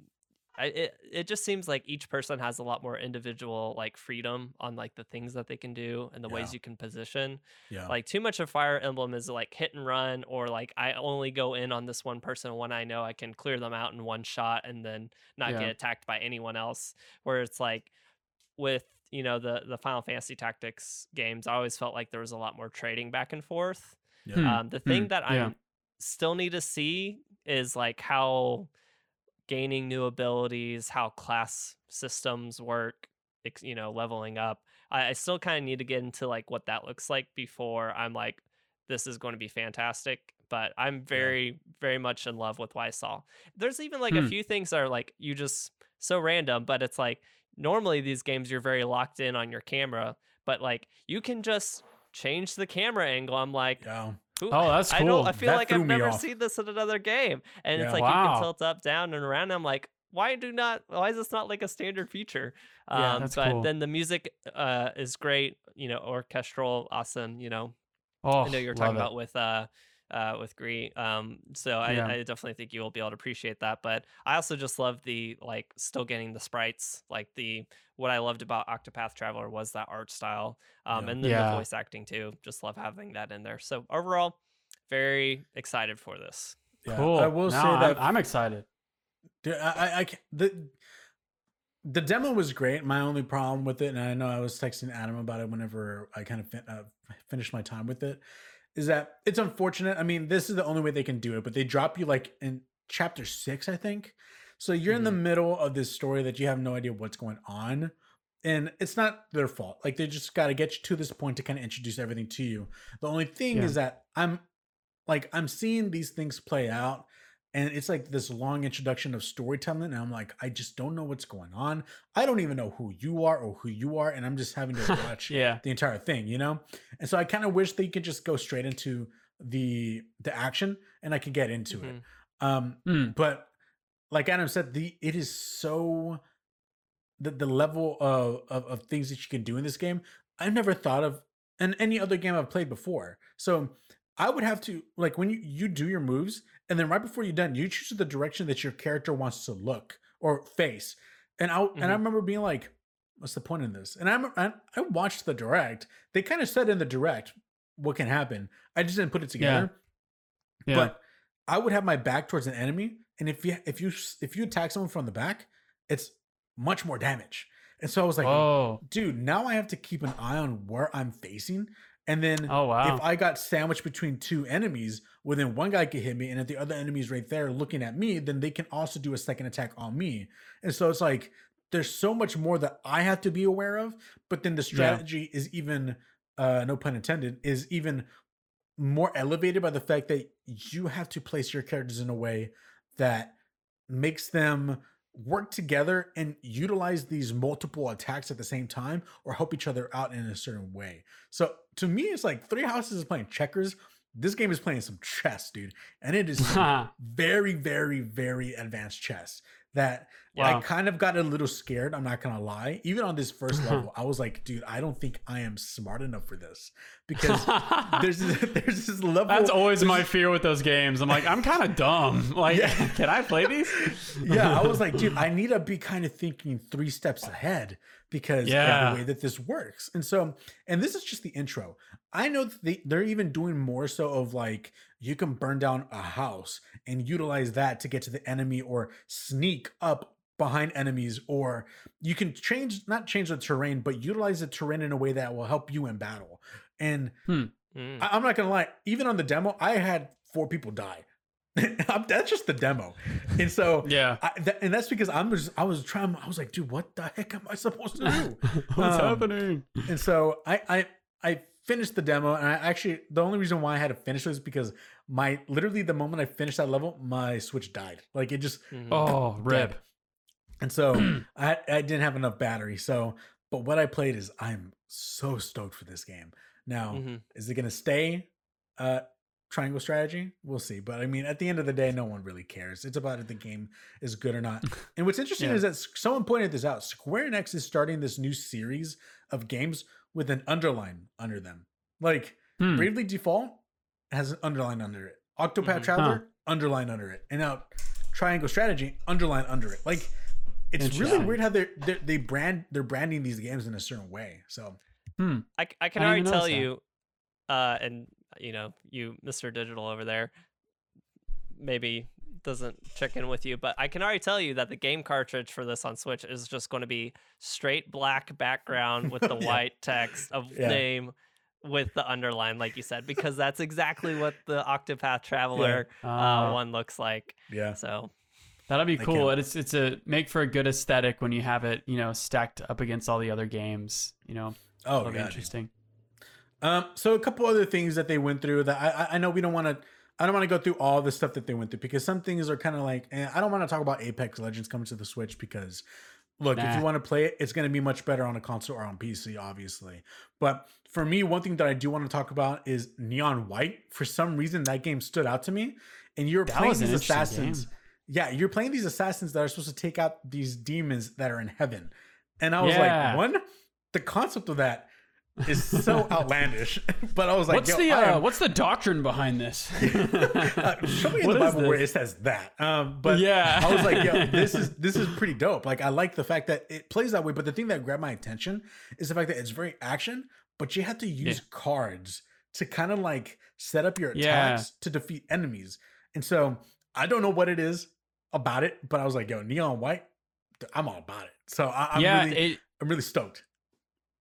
I, it it just seems like each person has a lot more individual like freedom on like the things that they can do and the Yeah. ways you can position. Yeah. Like too much of Fire Emblem is like hit and run, or like I only go in on this one person when I know I can clear them out in one shot and then not Yeah. get attacked by anyone else. Where it's like with you know the the Final Fantasy Tactics games, I always felt like there was a lot more trading back and forth. yeah. Hmm. Um, the thing Hmm, that I yeah. still need to see is like how gaining new abilities, how class systems work, you know, leveling up. I, I still kind of need to get into like what that looks like before I'm like, this is going to be fantastic. But I'm very, very much in love with saw. There's even like a Hmm. few things that are like you just so random, but it's like normally these games you're very locked in on your camera, but like you can just change the camera angle. I'm like, yeah. Who, Oh, that's I don't. cool. I feel That like I've never off. seen this in another game, and Yeah. it's like you can tilt up, down, and around. I'm like, why do not? Why is this not like a standard feature? Yeah, um, that's but cool. then the music uh, is great. You know, orchestral, awesome. You know, Oh, I know you were talking it. about with uh, uh, with Gris. Um, so I, Yeah. I definitely think you will be able to appreciate that. But I also just love the like still getting the sprites. Like the what I loved about Octopath Traveler was that art style, um, Yeah. and then Yeah. the voice acting too. Just love having that in there. So overall, very excited for this. Yeah. Cool. I will No, say I'm- that I'm, excited. Dude, I, I, I the the demo was great. My only problem with it, and I know I was texting Adam about it whenever I kind of fin- uh, finished my time with it, is that it's unfortunate. I mean, this is the only way they can do it, but they drop you like in chapter six, I think. So you're in the mm-hmm. middle of this story that you have no idea what's going on. And it's not their fault. Like they just got to get you to this point to kind of introduce everything to you. The only thing Yeah. is that I'm like I'm seeing these things play out and it's like this long introduction of storytelling and i'm like i just don't know what's going on i don't even know who you are or who you are and i'm just having to (laughs) watch Yeah. the entire thing you know and so i kind of wish they could just go straight into the the action and i could get into it um Hmm. but like adam said the it is so the, the level of, of of things that you can do in this game i've never thought of in any other game i've played before so i would have to like when you you do your moves and then right before you're done you choose the direction that your character wants to look or face. And i and i mm-hmm. remember being like what's the point in this? And i'm I, I watched the direct. They kind of said in the direct what can happen. I just didn't put it together. Yeah. but I would have my back towards an enemy, and if you if you if you attack someone from the back, it's much more damage. And so I was like, oh. dude, now I have to keep an eye on where I'm facing, and then Oh wow. if I got sandwiched between two enemies, well then one guy could hit me, and if the other enemy's right there looking at me, then they can also do a second attack on me. And so it's like there's so much more that I have to be aware of, but then the strategy is even uh no pun intended, is even more elevated by the fact that you have to place your characters in a way that makes them work together and utilize these multiple attacks at the same time or help each other out in a certain way. So to me, it's like Three Houses is playing checkers. This game is playing some chess, dude. And it is (laughs) very, very, very advanced chess that I kind of got a little scared. I'm not gonna lie. Even on this first uh-huh. level, I was like, dude, I don't think I am smart enough for this because (laughs) there's this, (laughs) there's this level. That's always my fear with those games. I'm like, I'm kind of dumb. (laughs) Like, Yeah. can I play these? yeah, I was like, dude, I need to be kind of thinking three steps ahead because Yeah. of the way that this works. And so, and this is just the intro. I know that they, they're even doing more so of like you can burn down a house and utilize that to get to the enemy or sneak up behind enemies or you can change not change the terrain but utilize the terrain in a way that will help you in battle and Mm. I, i'm not gonna lie even on the demo i had four people die (laughs) that's just the demo and so Yeah. I, that, and that's because I'm just I was trying I was like, dude, what the heck am I supposed to do? (laughs) What's Um, happening? and so I I I finished the demo, and I actually the only reason why I had to finish was because my literally the moment I finished that level, my Switch died. Like it just Mhm. Oh, (laughs) rip. And so (clears throat) I I didn't have enough battery. So, but what I played is I'm so stoked for this game. Now, Mhm. is it gonna stay uh triangle strategy? We'll see. But I mean, at the end of the day, no one really cares. It's about if the game is good or not. (laughs) And what's interesting Yeah. is that someone pointed this out. Square Enix is starting this new series of games with an underline under them. Like Hmm. Bravely Default has an underline under it. Octopath Mhm. Traveler underline under it, and now Triangle Strategy underline under it. Like it's really weird how they're, they're they brand they're branding these games in a certain way. So Hmm. I, I can I already tell notice that. you, uh, and you know, you, Mr. Digital over there, maybe doesn't check in with you, but I can already tell you that the game cartridge for this on Switch is just going to be straight black background with the (laughs) Yeah. white text of Yeah. name with the underline, like you said, because that's exactly what the Octopath Traveler uh, Uh, one looks like. yeah, So That'll be cool. can. And It's it's a make for a good aesthetic when you have it, you know, stacked up against all the other games. You know, oh that'll be interesting. Um, so a couple other things that they went through that I I- know we don't want to. I don't want to go through all the stuff that they went through because some things are kind of like eh, I don't want to talk about Apex Legends coming to the Switch because look, if you want to play it, it's going to be much better on a console or on PC, obviously. But for me, one thing that I do want to talk about is Neon White. For some reason, that game stood out to me, and you're That playing was an these interesting assassins. game. Yeah, you're playing these assassins that are supposed to take out these demons that are in heaven, and I was Yeah. like, one, the concept of that is so (laughs) outlandish. (laughs) but I was like, what's the uh, what's the doctrine behind this? (laughs) uh, show me in What the Bible where it says that. Um, but Yeah. I was like, yo, this is this is pretty dope. Like, I like the fact that it plays that way. But the thing that grabbed my attention is the fact that it's very action, but you have to use Yeah. cards to kind of like set up your Yeah. attacks to defeat enemies. And so I don't know what it is about it, but I was like, yo, neon white, I'm all about it. So I, I'm yeah, really, it, I'm really stoked.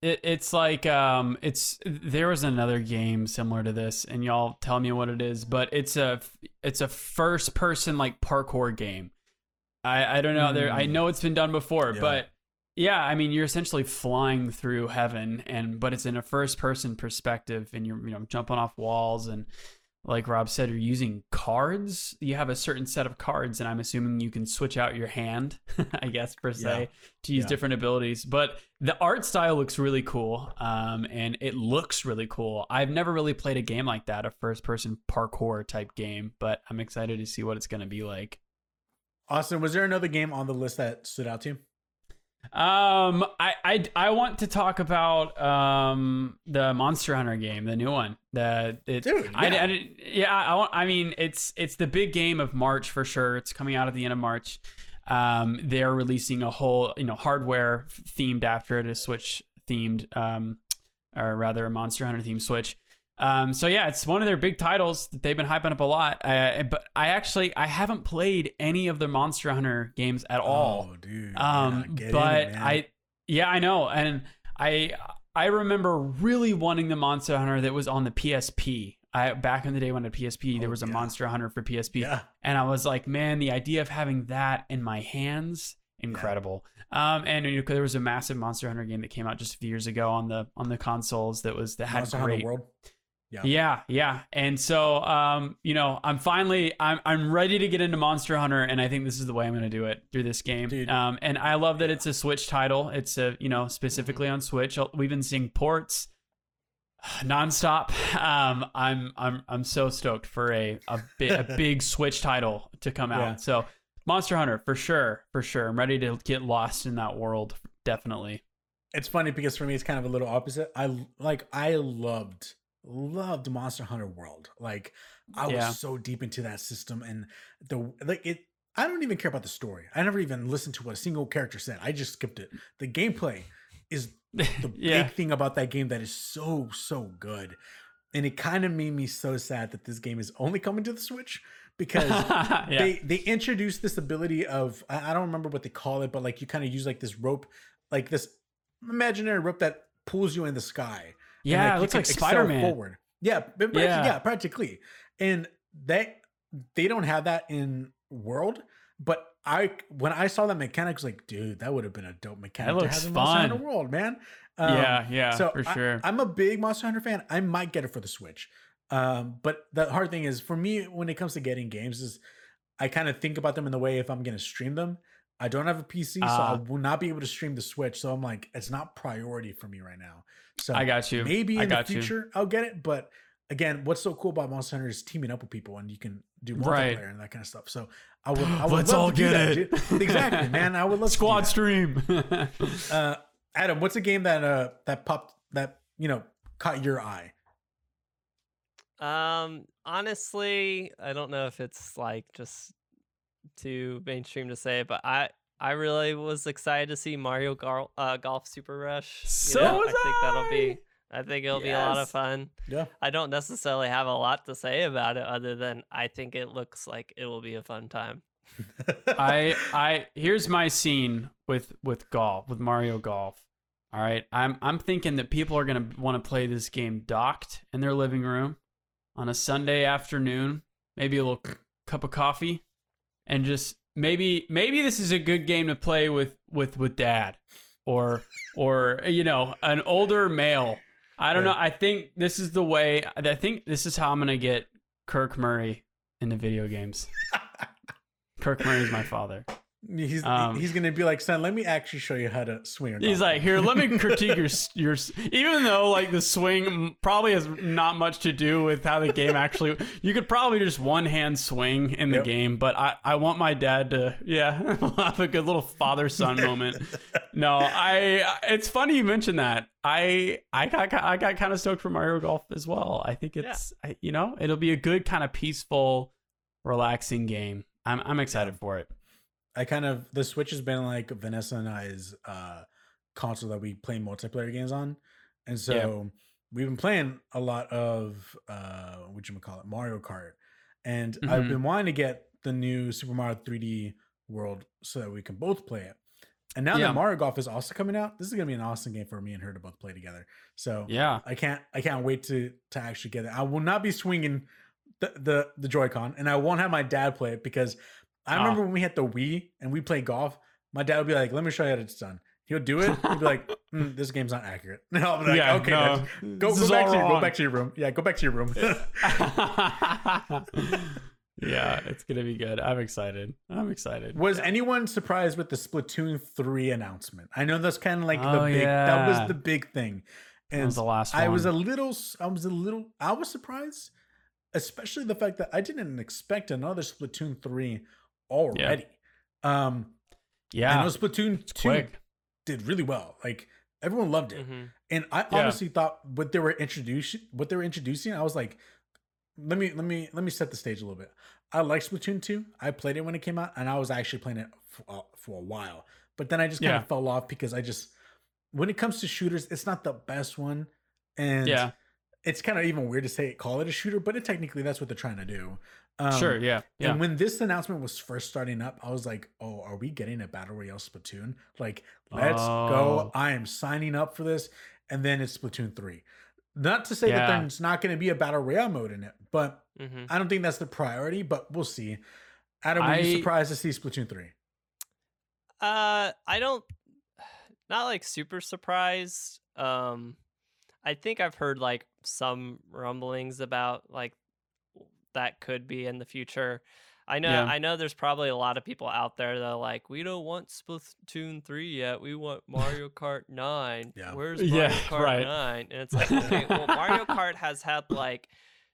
it it's like um it's there was another game similar to this and y'all tell me what it is but it's a it's a first person like parkour game i i don't know there i Mm. know it's been done before Yeah. but yeah i mean you're essentially flying through heaven and but it's in a first person perspective and you're you know jumping off walls and like Rob said, you're using cards. You have a certain set of cards, and I'm assuming you can switch out your hand, (laughs) I guess per se, Yeah. to use Yeah. different abilities. But the art style looks really cool, um, and it looks really cool. I've never really played a game like that, a first-person parkour type game, but I'm excited to see what it's going to be like. Austin, was there another game on the list that stood out to you? Um, I, I I want to talk about um the Monster Hunter game, the new one. The it, Dude, yeah. I, didn't- yeah, I want. I mean, it's it's the big game of March for sure. It's coming out at the end of March. Um, they're releasing a whole you know hardware themed after it, a Switch themed, um, or rather a Monster Hunter themed Switch. Um, so yeah, it's one of their big titles that they've been hyping up a lot. Uh, but I actually I haven't played any of the Monster Hunter games at all. Oh, dude. Um, yeah, but it. I, yeah, I know, and I, I remember really wanting the Monster Hunter that was on the PSP. I back in the day when a PSP, there Oh, was a yeah. Monster Hunter for PSP, yeah. and I was like, man, the idea of having that in my hands, incredible. Um, and you know, there was a massive Monster Hunter game that came out just a few years ago on the on the consoles that was that had Monster great Hunter World. Yeah. yeah, yeah. And so um, you know, I'm finally I'm I'm ready to get into Monster Hunter and I think this is the way I'm going to do it through this game. Dude. Um and I love that it's a Switch title. It's a, you know, specifically on Switch. We've been seeing ports (sighs) nonstop. Um I'm I'm I'm so stoked for a a, bi- a (laughs) big Switch title to come out. Yeah. So Monster Hunter for sure, for sure. I'm ready to get lost in that world. Definitely. It's funny because for me it's kind of a little opposite. I like I loved loved Monster Hunter World. Like I was Yeah. so deep into that system and the like it I don't even care about the story. I never even listened to what a single character said. I just skipped it. The gameplay is the (laughs) yeah. big thing about that game that is so so good. And it kind of made me so sad that this game is only coming to the Switch because (laughs) yeah. they they introduced this ability of I, I don't remember what they call it, but like you kind of use like this rope, like this imaginary rope that pulls you in the sky. Yeah, it looks like Spider Man. Forward. Yeah, but Yeah. yeah, practically. And they they don't have that in World, but I when I saw that mechanic, I was like, dude, that would have been a dope mechanic to looks have in Monster Hunter fun. World, man. Um, yeah, yeah, so for I- sure. I'm a big Monster Hunter fan. I might get it for the Switch. Um, but the hard thing is for me when it comes to getting games is I kind of think about them in the way if I'm gonna stream them. I don't have a PC, so I Ah. will not be able to stream the Switch. So I'm like, it's not priority for me right now. So I got you. maybe I in the got you. future I'll get it. But again, what's so cool about Monster Hunter is teaming up with people and you can do multiplayer Right. and that kind of stuff. So (gasps) I would, I would Let's love all to get that, it. dude. Exactly, man. I would love Squad to do stream. (laughs) Uh, Adam, what's a game that uh that popped that you know caught your eye? Um, honestly, I don't know if it's like just too mainstream to say, but I I really was excited to see Mario Gar- uh, Golf Super Rush. you So know? was I think that'll be I think it'll be a lot of fun. Yeah. I don't necessarily have a lot to say about it other than I think it looks like it will be a fun time. I I here's my scene with with golf with Mario Golf. All right, I'm I'm thinking that people are gonna want to play this game docked in their living room on a Sunday afternoon, maybe a little c- cup of coffee, and just maybe maybe this is a good game to play with with with dad, or or you know an older male. I don't know. I think this is the way. I think this is how I'm gonna get Kirk Murray into video games. (laughs) Kirk Murray is my father. He's Um, he's gonna be like, son, let me actually show you how to swing. A He's like, here, let me (laughs) critique your your. Even though like the swing probably has not much to do with how the game actually. You could probably just one hand swing in the Yep. game, but I I want my dad to yeah (laughs) have a good little father son moment. No, I. It's funny you mentioned that. I I got I got kind of stoked for Mario Golf as well. I think Yeah. it's I, you know it'll be a good kind of peaceful, relaxing game. I'm I'm excited for it. I kind of the Switch has been like Vanessa and I's uh console that we play multiplayer games on. And so we've been playing a lot of uh what you call it, Mario Kart. And I've Mhm. been wanting to get the new Super Mario 3D World so that we can both play it. And now Yeah. that Mario Golf is also coming out, this is gonna be an awesome game for me and her to both play together. So Yeah. I can't I can't wait to to actually get it. I will not be swinging the the, the Joy-Con and I won't have my dad play it because I Ah. remember when we had the Wii and we played golf, my dad would be like, "Let me show you how it's done." He'll do it. He'd be like, (laughs) "Mm, "This game's not accurate." (laughs) And I'll be like, yeah. "Okay, no, Dad, go, go back to your, go back to your room. Yeah, go back to your room." yeah, (laughs) it's gonna be good. I'm excited. I'm excited. was anyone surprised with the Splatoon three announcement? I know that's kind of like the Oh, big. That was the big thing. That was the last I was a little I was a little I was surprised, especially the fact that I didn't expect another Splatoon 3 already. Um I yeah. know Splatoon It's 2 quick. did really well. Like everyone loved it. Mhm. And I Yeah. honestly thought what they were introducing what they were introducing, I was like, let me let me let me set the stage a little bit. I like Splatoon 2. I played it when it came out and I was actually playing it for, uh, for a while. But then I just kind Yeah. of fell off because I just when it comes to shooters, it's not the best one. And Yeah. it's kind of even weird to say call it a shooter, but it technically that's what they're trying to do. Um, sure. Yeah. Yeah. And when this announcement was first starting up, I was like, "Oh, are we getting a battle royale Splatoon? Like, let's Oh. go! I am signing up for this." And then it's Splatoon three. Not to say that Yeah. there's not going to be a battle royale mode in it, but Mhm. I don't think that's the priority. But we'll see. Adam, were you I- surprised to see Splatoon three? Uh, I don't, (sighs) not like super surprised. Um, I think I've heard like some rumblings about like that could be in the future. I know, Yeah. I know. There's probably a lot of people out there that are like, we don't want Splatoon three yet. We want Mario (laughs) Kart nine. Yeah. Where's Yeah, Mario Kart right. nine? And it's like, okay, well, Mario (laughs) Kart has had like,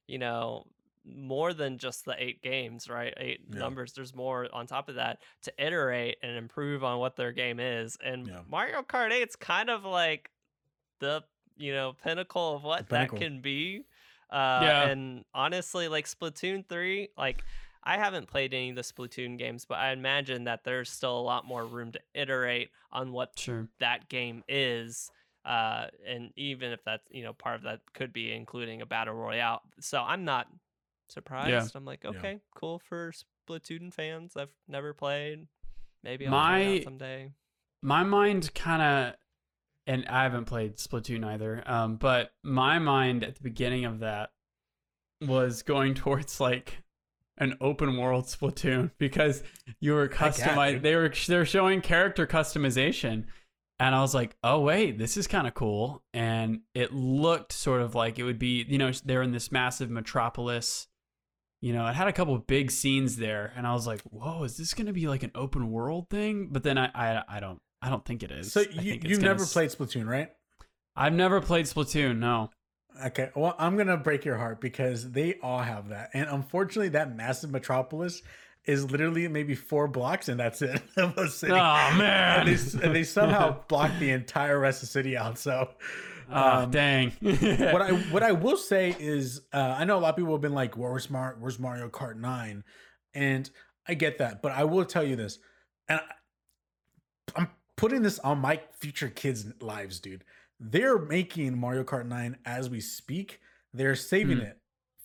you know, more than just the eight games, right? Eight Yeah. numbers. There's more on top of that to iterate and improve on what their game is. And Yeah. Mario Kart 8's kind of like the you know pinnacle of what that can be. Uh, Yeah. And honestly, like Splatoon 3, like I haven't played any of the Splatoon games, but I imagine that there's still a lot more room to iterate on what Sure. that game is uh and even if that's you know part of that could be including a battle royale so i'm not surprised i'm like Yeah. okay cool for splatoon fans i've never played maybe i'll try it My- someday my mind kind of and i haven't played splatoon either um, but my mind at the beginning of that was going (laughs) towards like an open world splatoon (laughs) because you were customized they were they're showing character customization and i was like oh wait this is kind of cool and it looked sort of like it would be you know they're in this massive metropolis you know, it had a couple of big scenes there, and I was like, "Whoa, is this going to be like an open world thing?" But then I, I, I don't, I don't think it is. So you you've never s- played Splatoon, right? I've never played Splatoon. No. Okay, well, I'm gonna break your heart because they all have that, and unfortunately, that massive metropolis is literally maybe four blocks, and that's it (laughs) of a city. Oh and, man. they, and they somehow (laughs) block the entire rest of the city out. So, Ah, um, dang. (laughs) what I what I will say is, uh, I know a lot of people have been like, "Where's Mar- Where's Mario Kart 9? And I get that, but I will tell you this, and I, I'm putting this on my future kids' lives, dude. They're making Mario Kart 9 as we speak. They're saving Hmm. it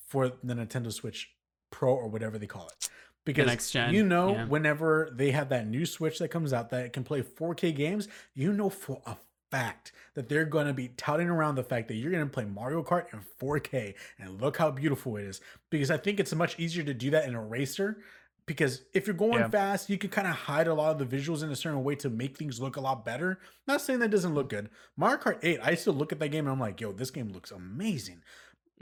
for the Nintendo Switch Pro or whatever they call it. Because you know, yeah. whenever they have that new Switch that comes out that can play 4K games, you know for a fact that they're going to be touting around the fact that you're going to play Mario Kart in 4K and look how beautiful it is. Because I think it's much easier to do that in a racer. Because if you're going Yeah. fast, you can kind of hide a lot of the visuals in a certain way to make things look a lot better. Not saying that doesn't look good. Mario Kart 8, I still look at that game and I'm like, yo, this game looks amazing.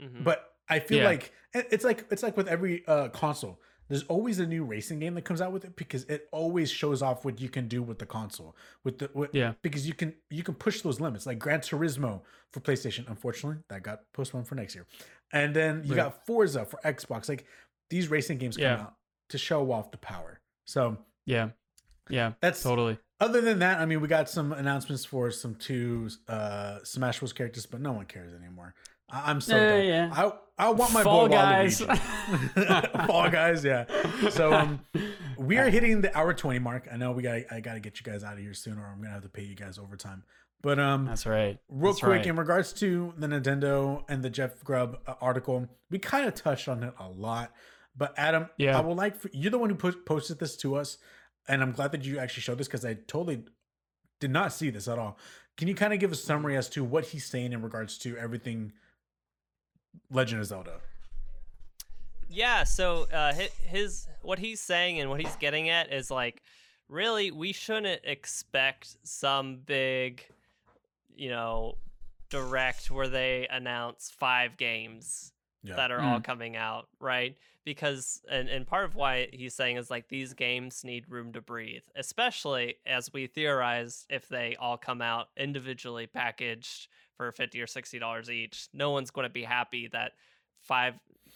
Mhm. But I feel Yeah. like it's like it's like with every uh, console. There's always a new racing game that comes out with it because it always shows off what you can do with the console. With the with, Yeah. because you can you can push those limits like Gran Turismo for PlayStation. Unfortunately, that got postponed for next year. And then you Right. got Forza for Xbox. Like these racing games come Yeah. out to show off the power. So yeah. Yeah. that's Totally. other than that. I mean, we got some announcements for some two uh, Smash Bros characters, but no one cares anymore. I- I'm so Yeah, done. yeah. I I want my Fall boy Guys. (laughs) Fall guys, yeah. So um, we are (laughs) hitting the hour twenty mark. I know we got I got to get you guys out of here soon, or I'm gonna have to pay you guys overtime. But um, That's right. real That's quick right. in regards to the Nintendo and the Jeff Grubb uh, article, we kind of touched on it a lot. But Adam, Yeah. I would like for you're the one who put, posted this to us, and I'm glad that you actually showed this because I totally did not see this at all. Can you kind of give a summary as to what he's saying in regards to everything Legend of Zelda? Yeah, so uh, hi- his what he's saying and what he's getting at is like, really, we shouldn't expect some big, you know, direct where they announce five games Yeah. that are all coming out, right? Because and and part of why he's saying is like these games need room to breathe, especially as we theorize if they all come out individually packaged for 50 or 60 dollars each. No one's going to be happy that five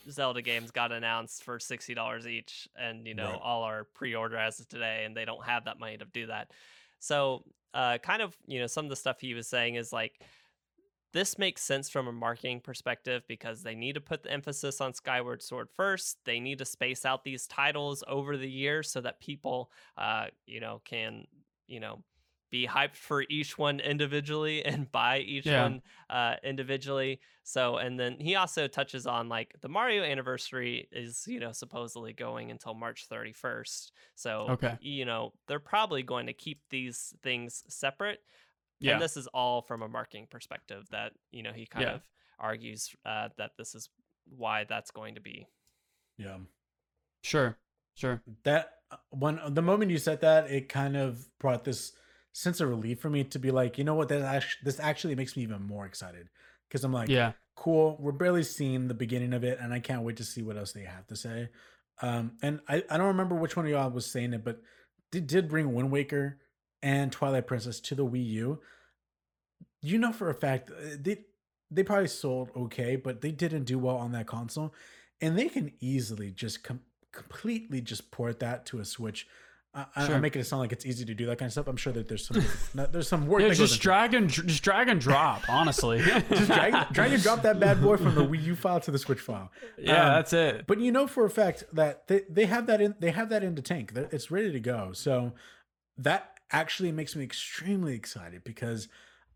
Zelda games got announced for sixty dollars each, and you know Right. all our pre-order as of today, and they don't have that money to do that. So, uh, kind of, you know, some of the stuff he was saying is like this makes sense from a marketing perspective because they need to put the emphasis on Skyward Sword first. They need to space out these titles over the years so that people, uh, you know, can, you know, be hyped for each one individually (laughs) and buy each Yeah. one uh, individually. So, and then he also touches on like the Mario anniversary is, you know, supposedly going until March 31st. So, Okay. you know, they're probably going to keep these things separate. Yeah. And this is all from a marketing perspective that, you know, he kind Yeah. of argues uh, that this is why that's going to be. Yeah. Sure. Sure. that uh, when the moment you said that it kind of brought this sense of relief for me to be like you know what that actually this actually makes me even more excited because i'm like yeah. cool we're barely seeing the beginning of it and i can't wait to see what else they have to say um and i, I don't remember which one of y'all was saying it but they did bring wind waker and twilight princess to the wii u you know for a fact uh, they they probably sold okay but they didn't do well on that console and they can easily just com- completely just port that to a Switch. I, Sure. I'm making it sound like it's easy to do that kind of stuff. I'm sure that there's some (laughs) there's some work. Yeah, just drag and just drag and drop. Honestly, (laughs) just drag, drag and drop that bad boy from the Wii U file to the Switch file. (laughs) Yeah, Um, that's it. But you know for a fact that they, they have that in they have that in the tank. It's ready to go. So that actually makes me extremely excited because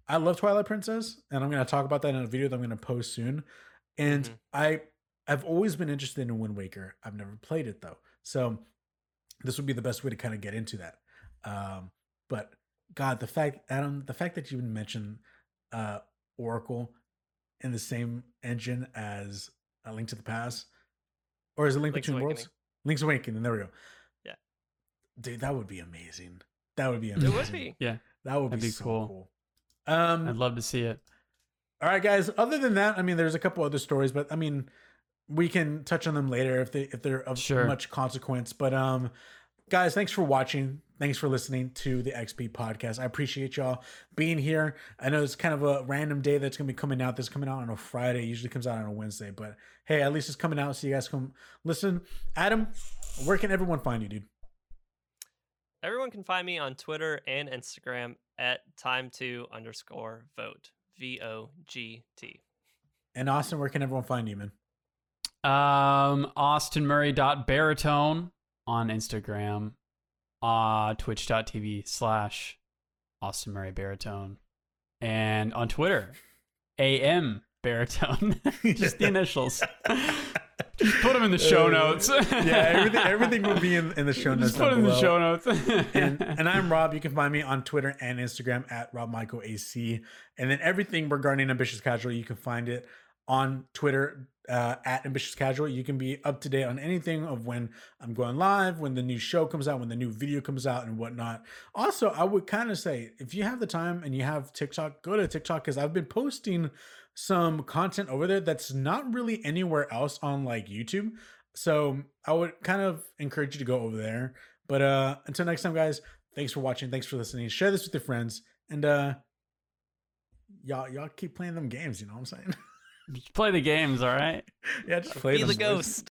I love Twilight Princess, and I'm going to talk about that in a video that I'm going to post soon. And Mhm. I I've always been interested in Wind Waker. I've never played it though, so this would be the best way to kind of get into that. Um, but God, the fact Adam, the fact that you even mentioned uh, Oracle in the same engine as A Link to the Past, or is it Link Link's Between Worlds? Link's Awakening. There we go. Yeah. dude, that would be amazing. That would be amazing. It would be. Yeah, That would That'd be, be so cool. cool. Um, I'd love to see it. all right, guys. Other than that, I mean, there's a couple other stories, but I mean, we can touch on them later if they if they're of Sure. much consequence. But um, guys, thanks for watching. Thanks for listening to the XP podcast. I appreciate y'all being here. I know it's kind of a random day that's gonna be coming out. This coming out on a Friday. It usually comes out on a Wednesday, but hey, at least it's coming out, so you guys come listen. Adam, where can everyone find you, dude? Everyone can find me on Twitter and Instagram at time to underscore Vogt. V O G T. And Austin, where can everyone find you, man? Um, AustinMurray.baritone on Instagram, uh, twitch.tv slash Austin Murray Baritone, and on Twitter, AM Baritone. (laughs) Just the (laughs) initials. (laughs) Just put them in the show Uh, notes. yeah, everything everything will be in, in the show notes. Just put in the show notes. (laughs) and and I'm Rob. You can find me on Twitter and Instagram at Rob Michael AC. And then everything regarding Ambitious Casual, you can find it on Twitter uh, at Ambitious Casual. You can be up to date on anything of when I'm going live, when the new show comes out, when the new video comes out, and whatnot. Also, I would kind of say if you have the time and you have TikTok, go to TikTok because I've been posting some content over there that's not really anywhere else on like YouTube. So I would kind of encourage you to go over there. But uh until next time, guys, thanks for watching. Thanks for listening. Share this with your friends. And uh y'all y'all keep playing them games, you know what I'm saying? Just play the games, all right? (laughs) yeah, just play Be them. the boys. ghost.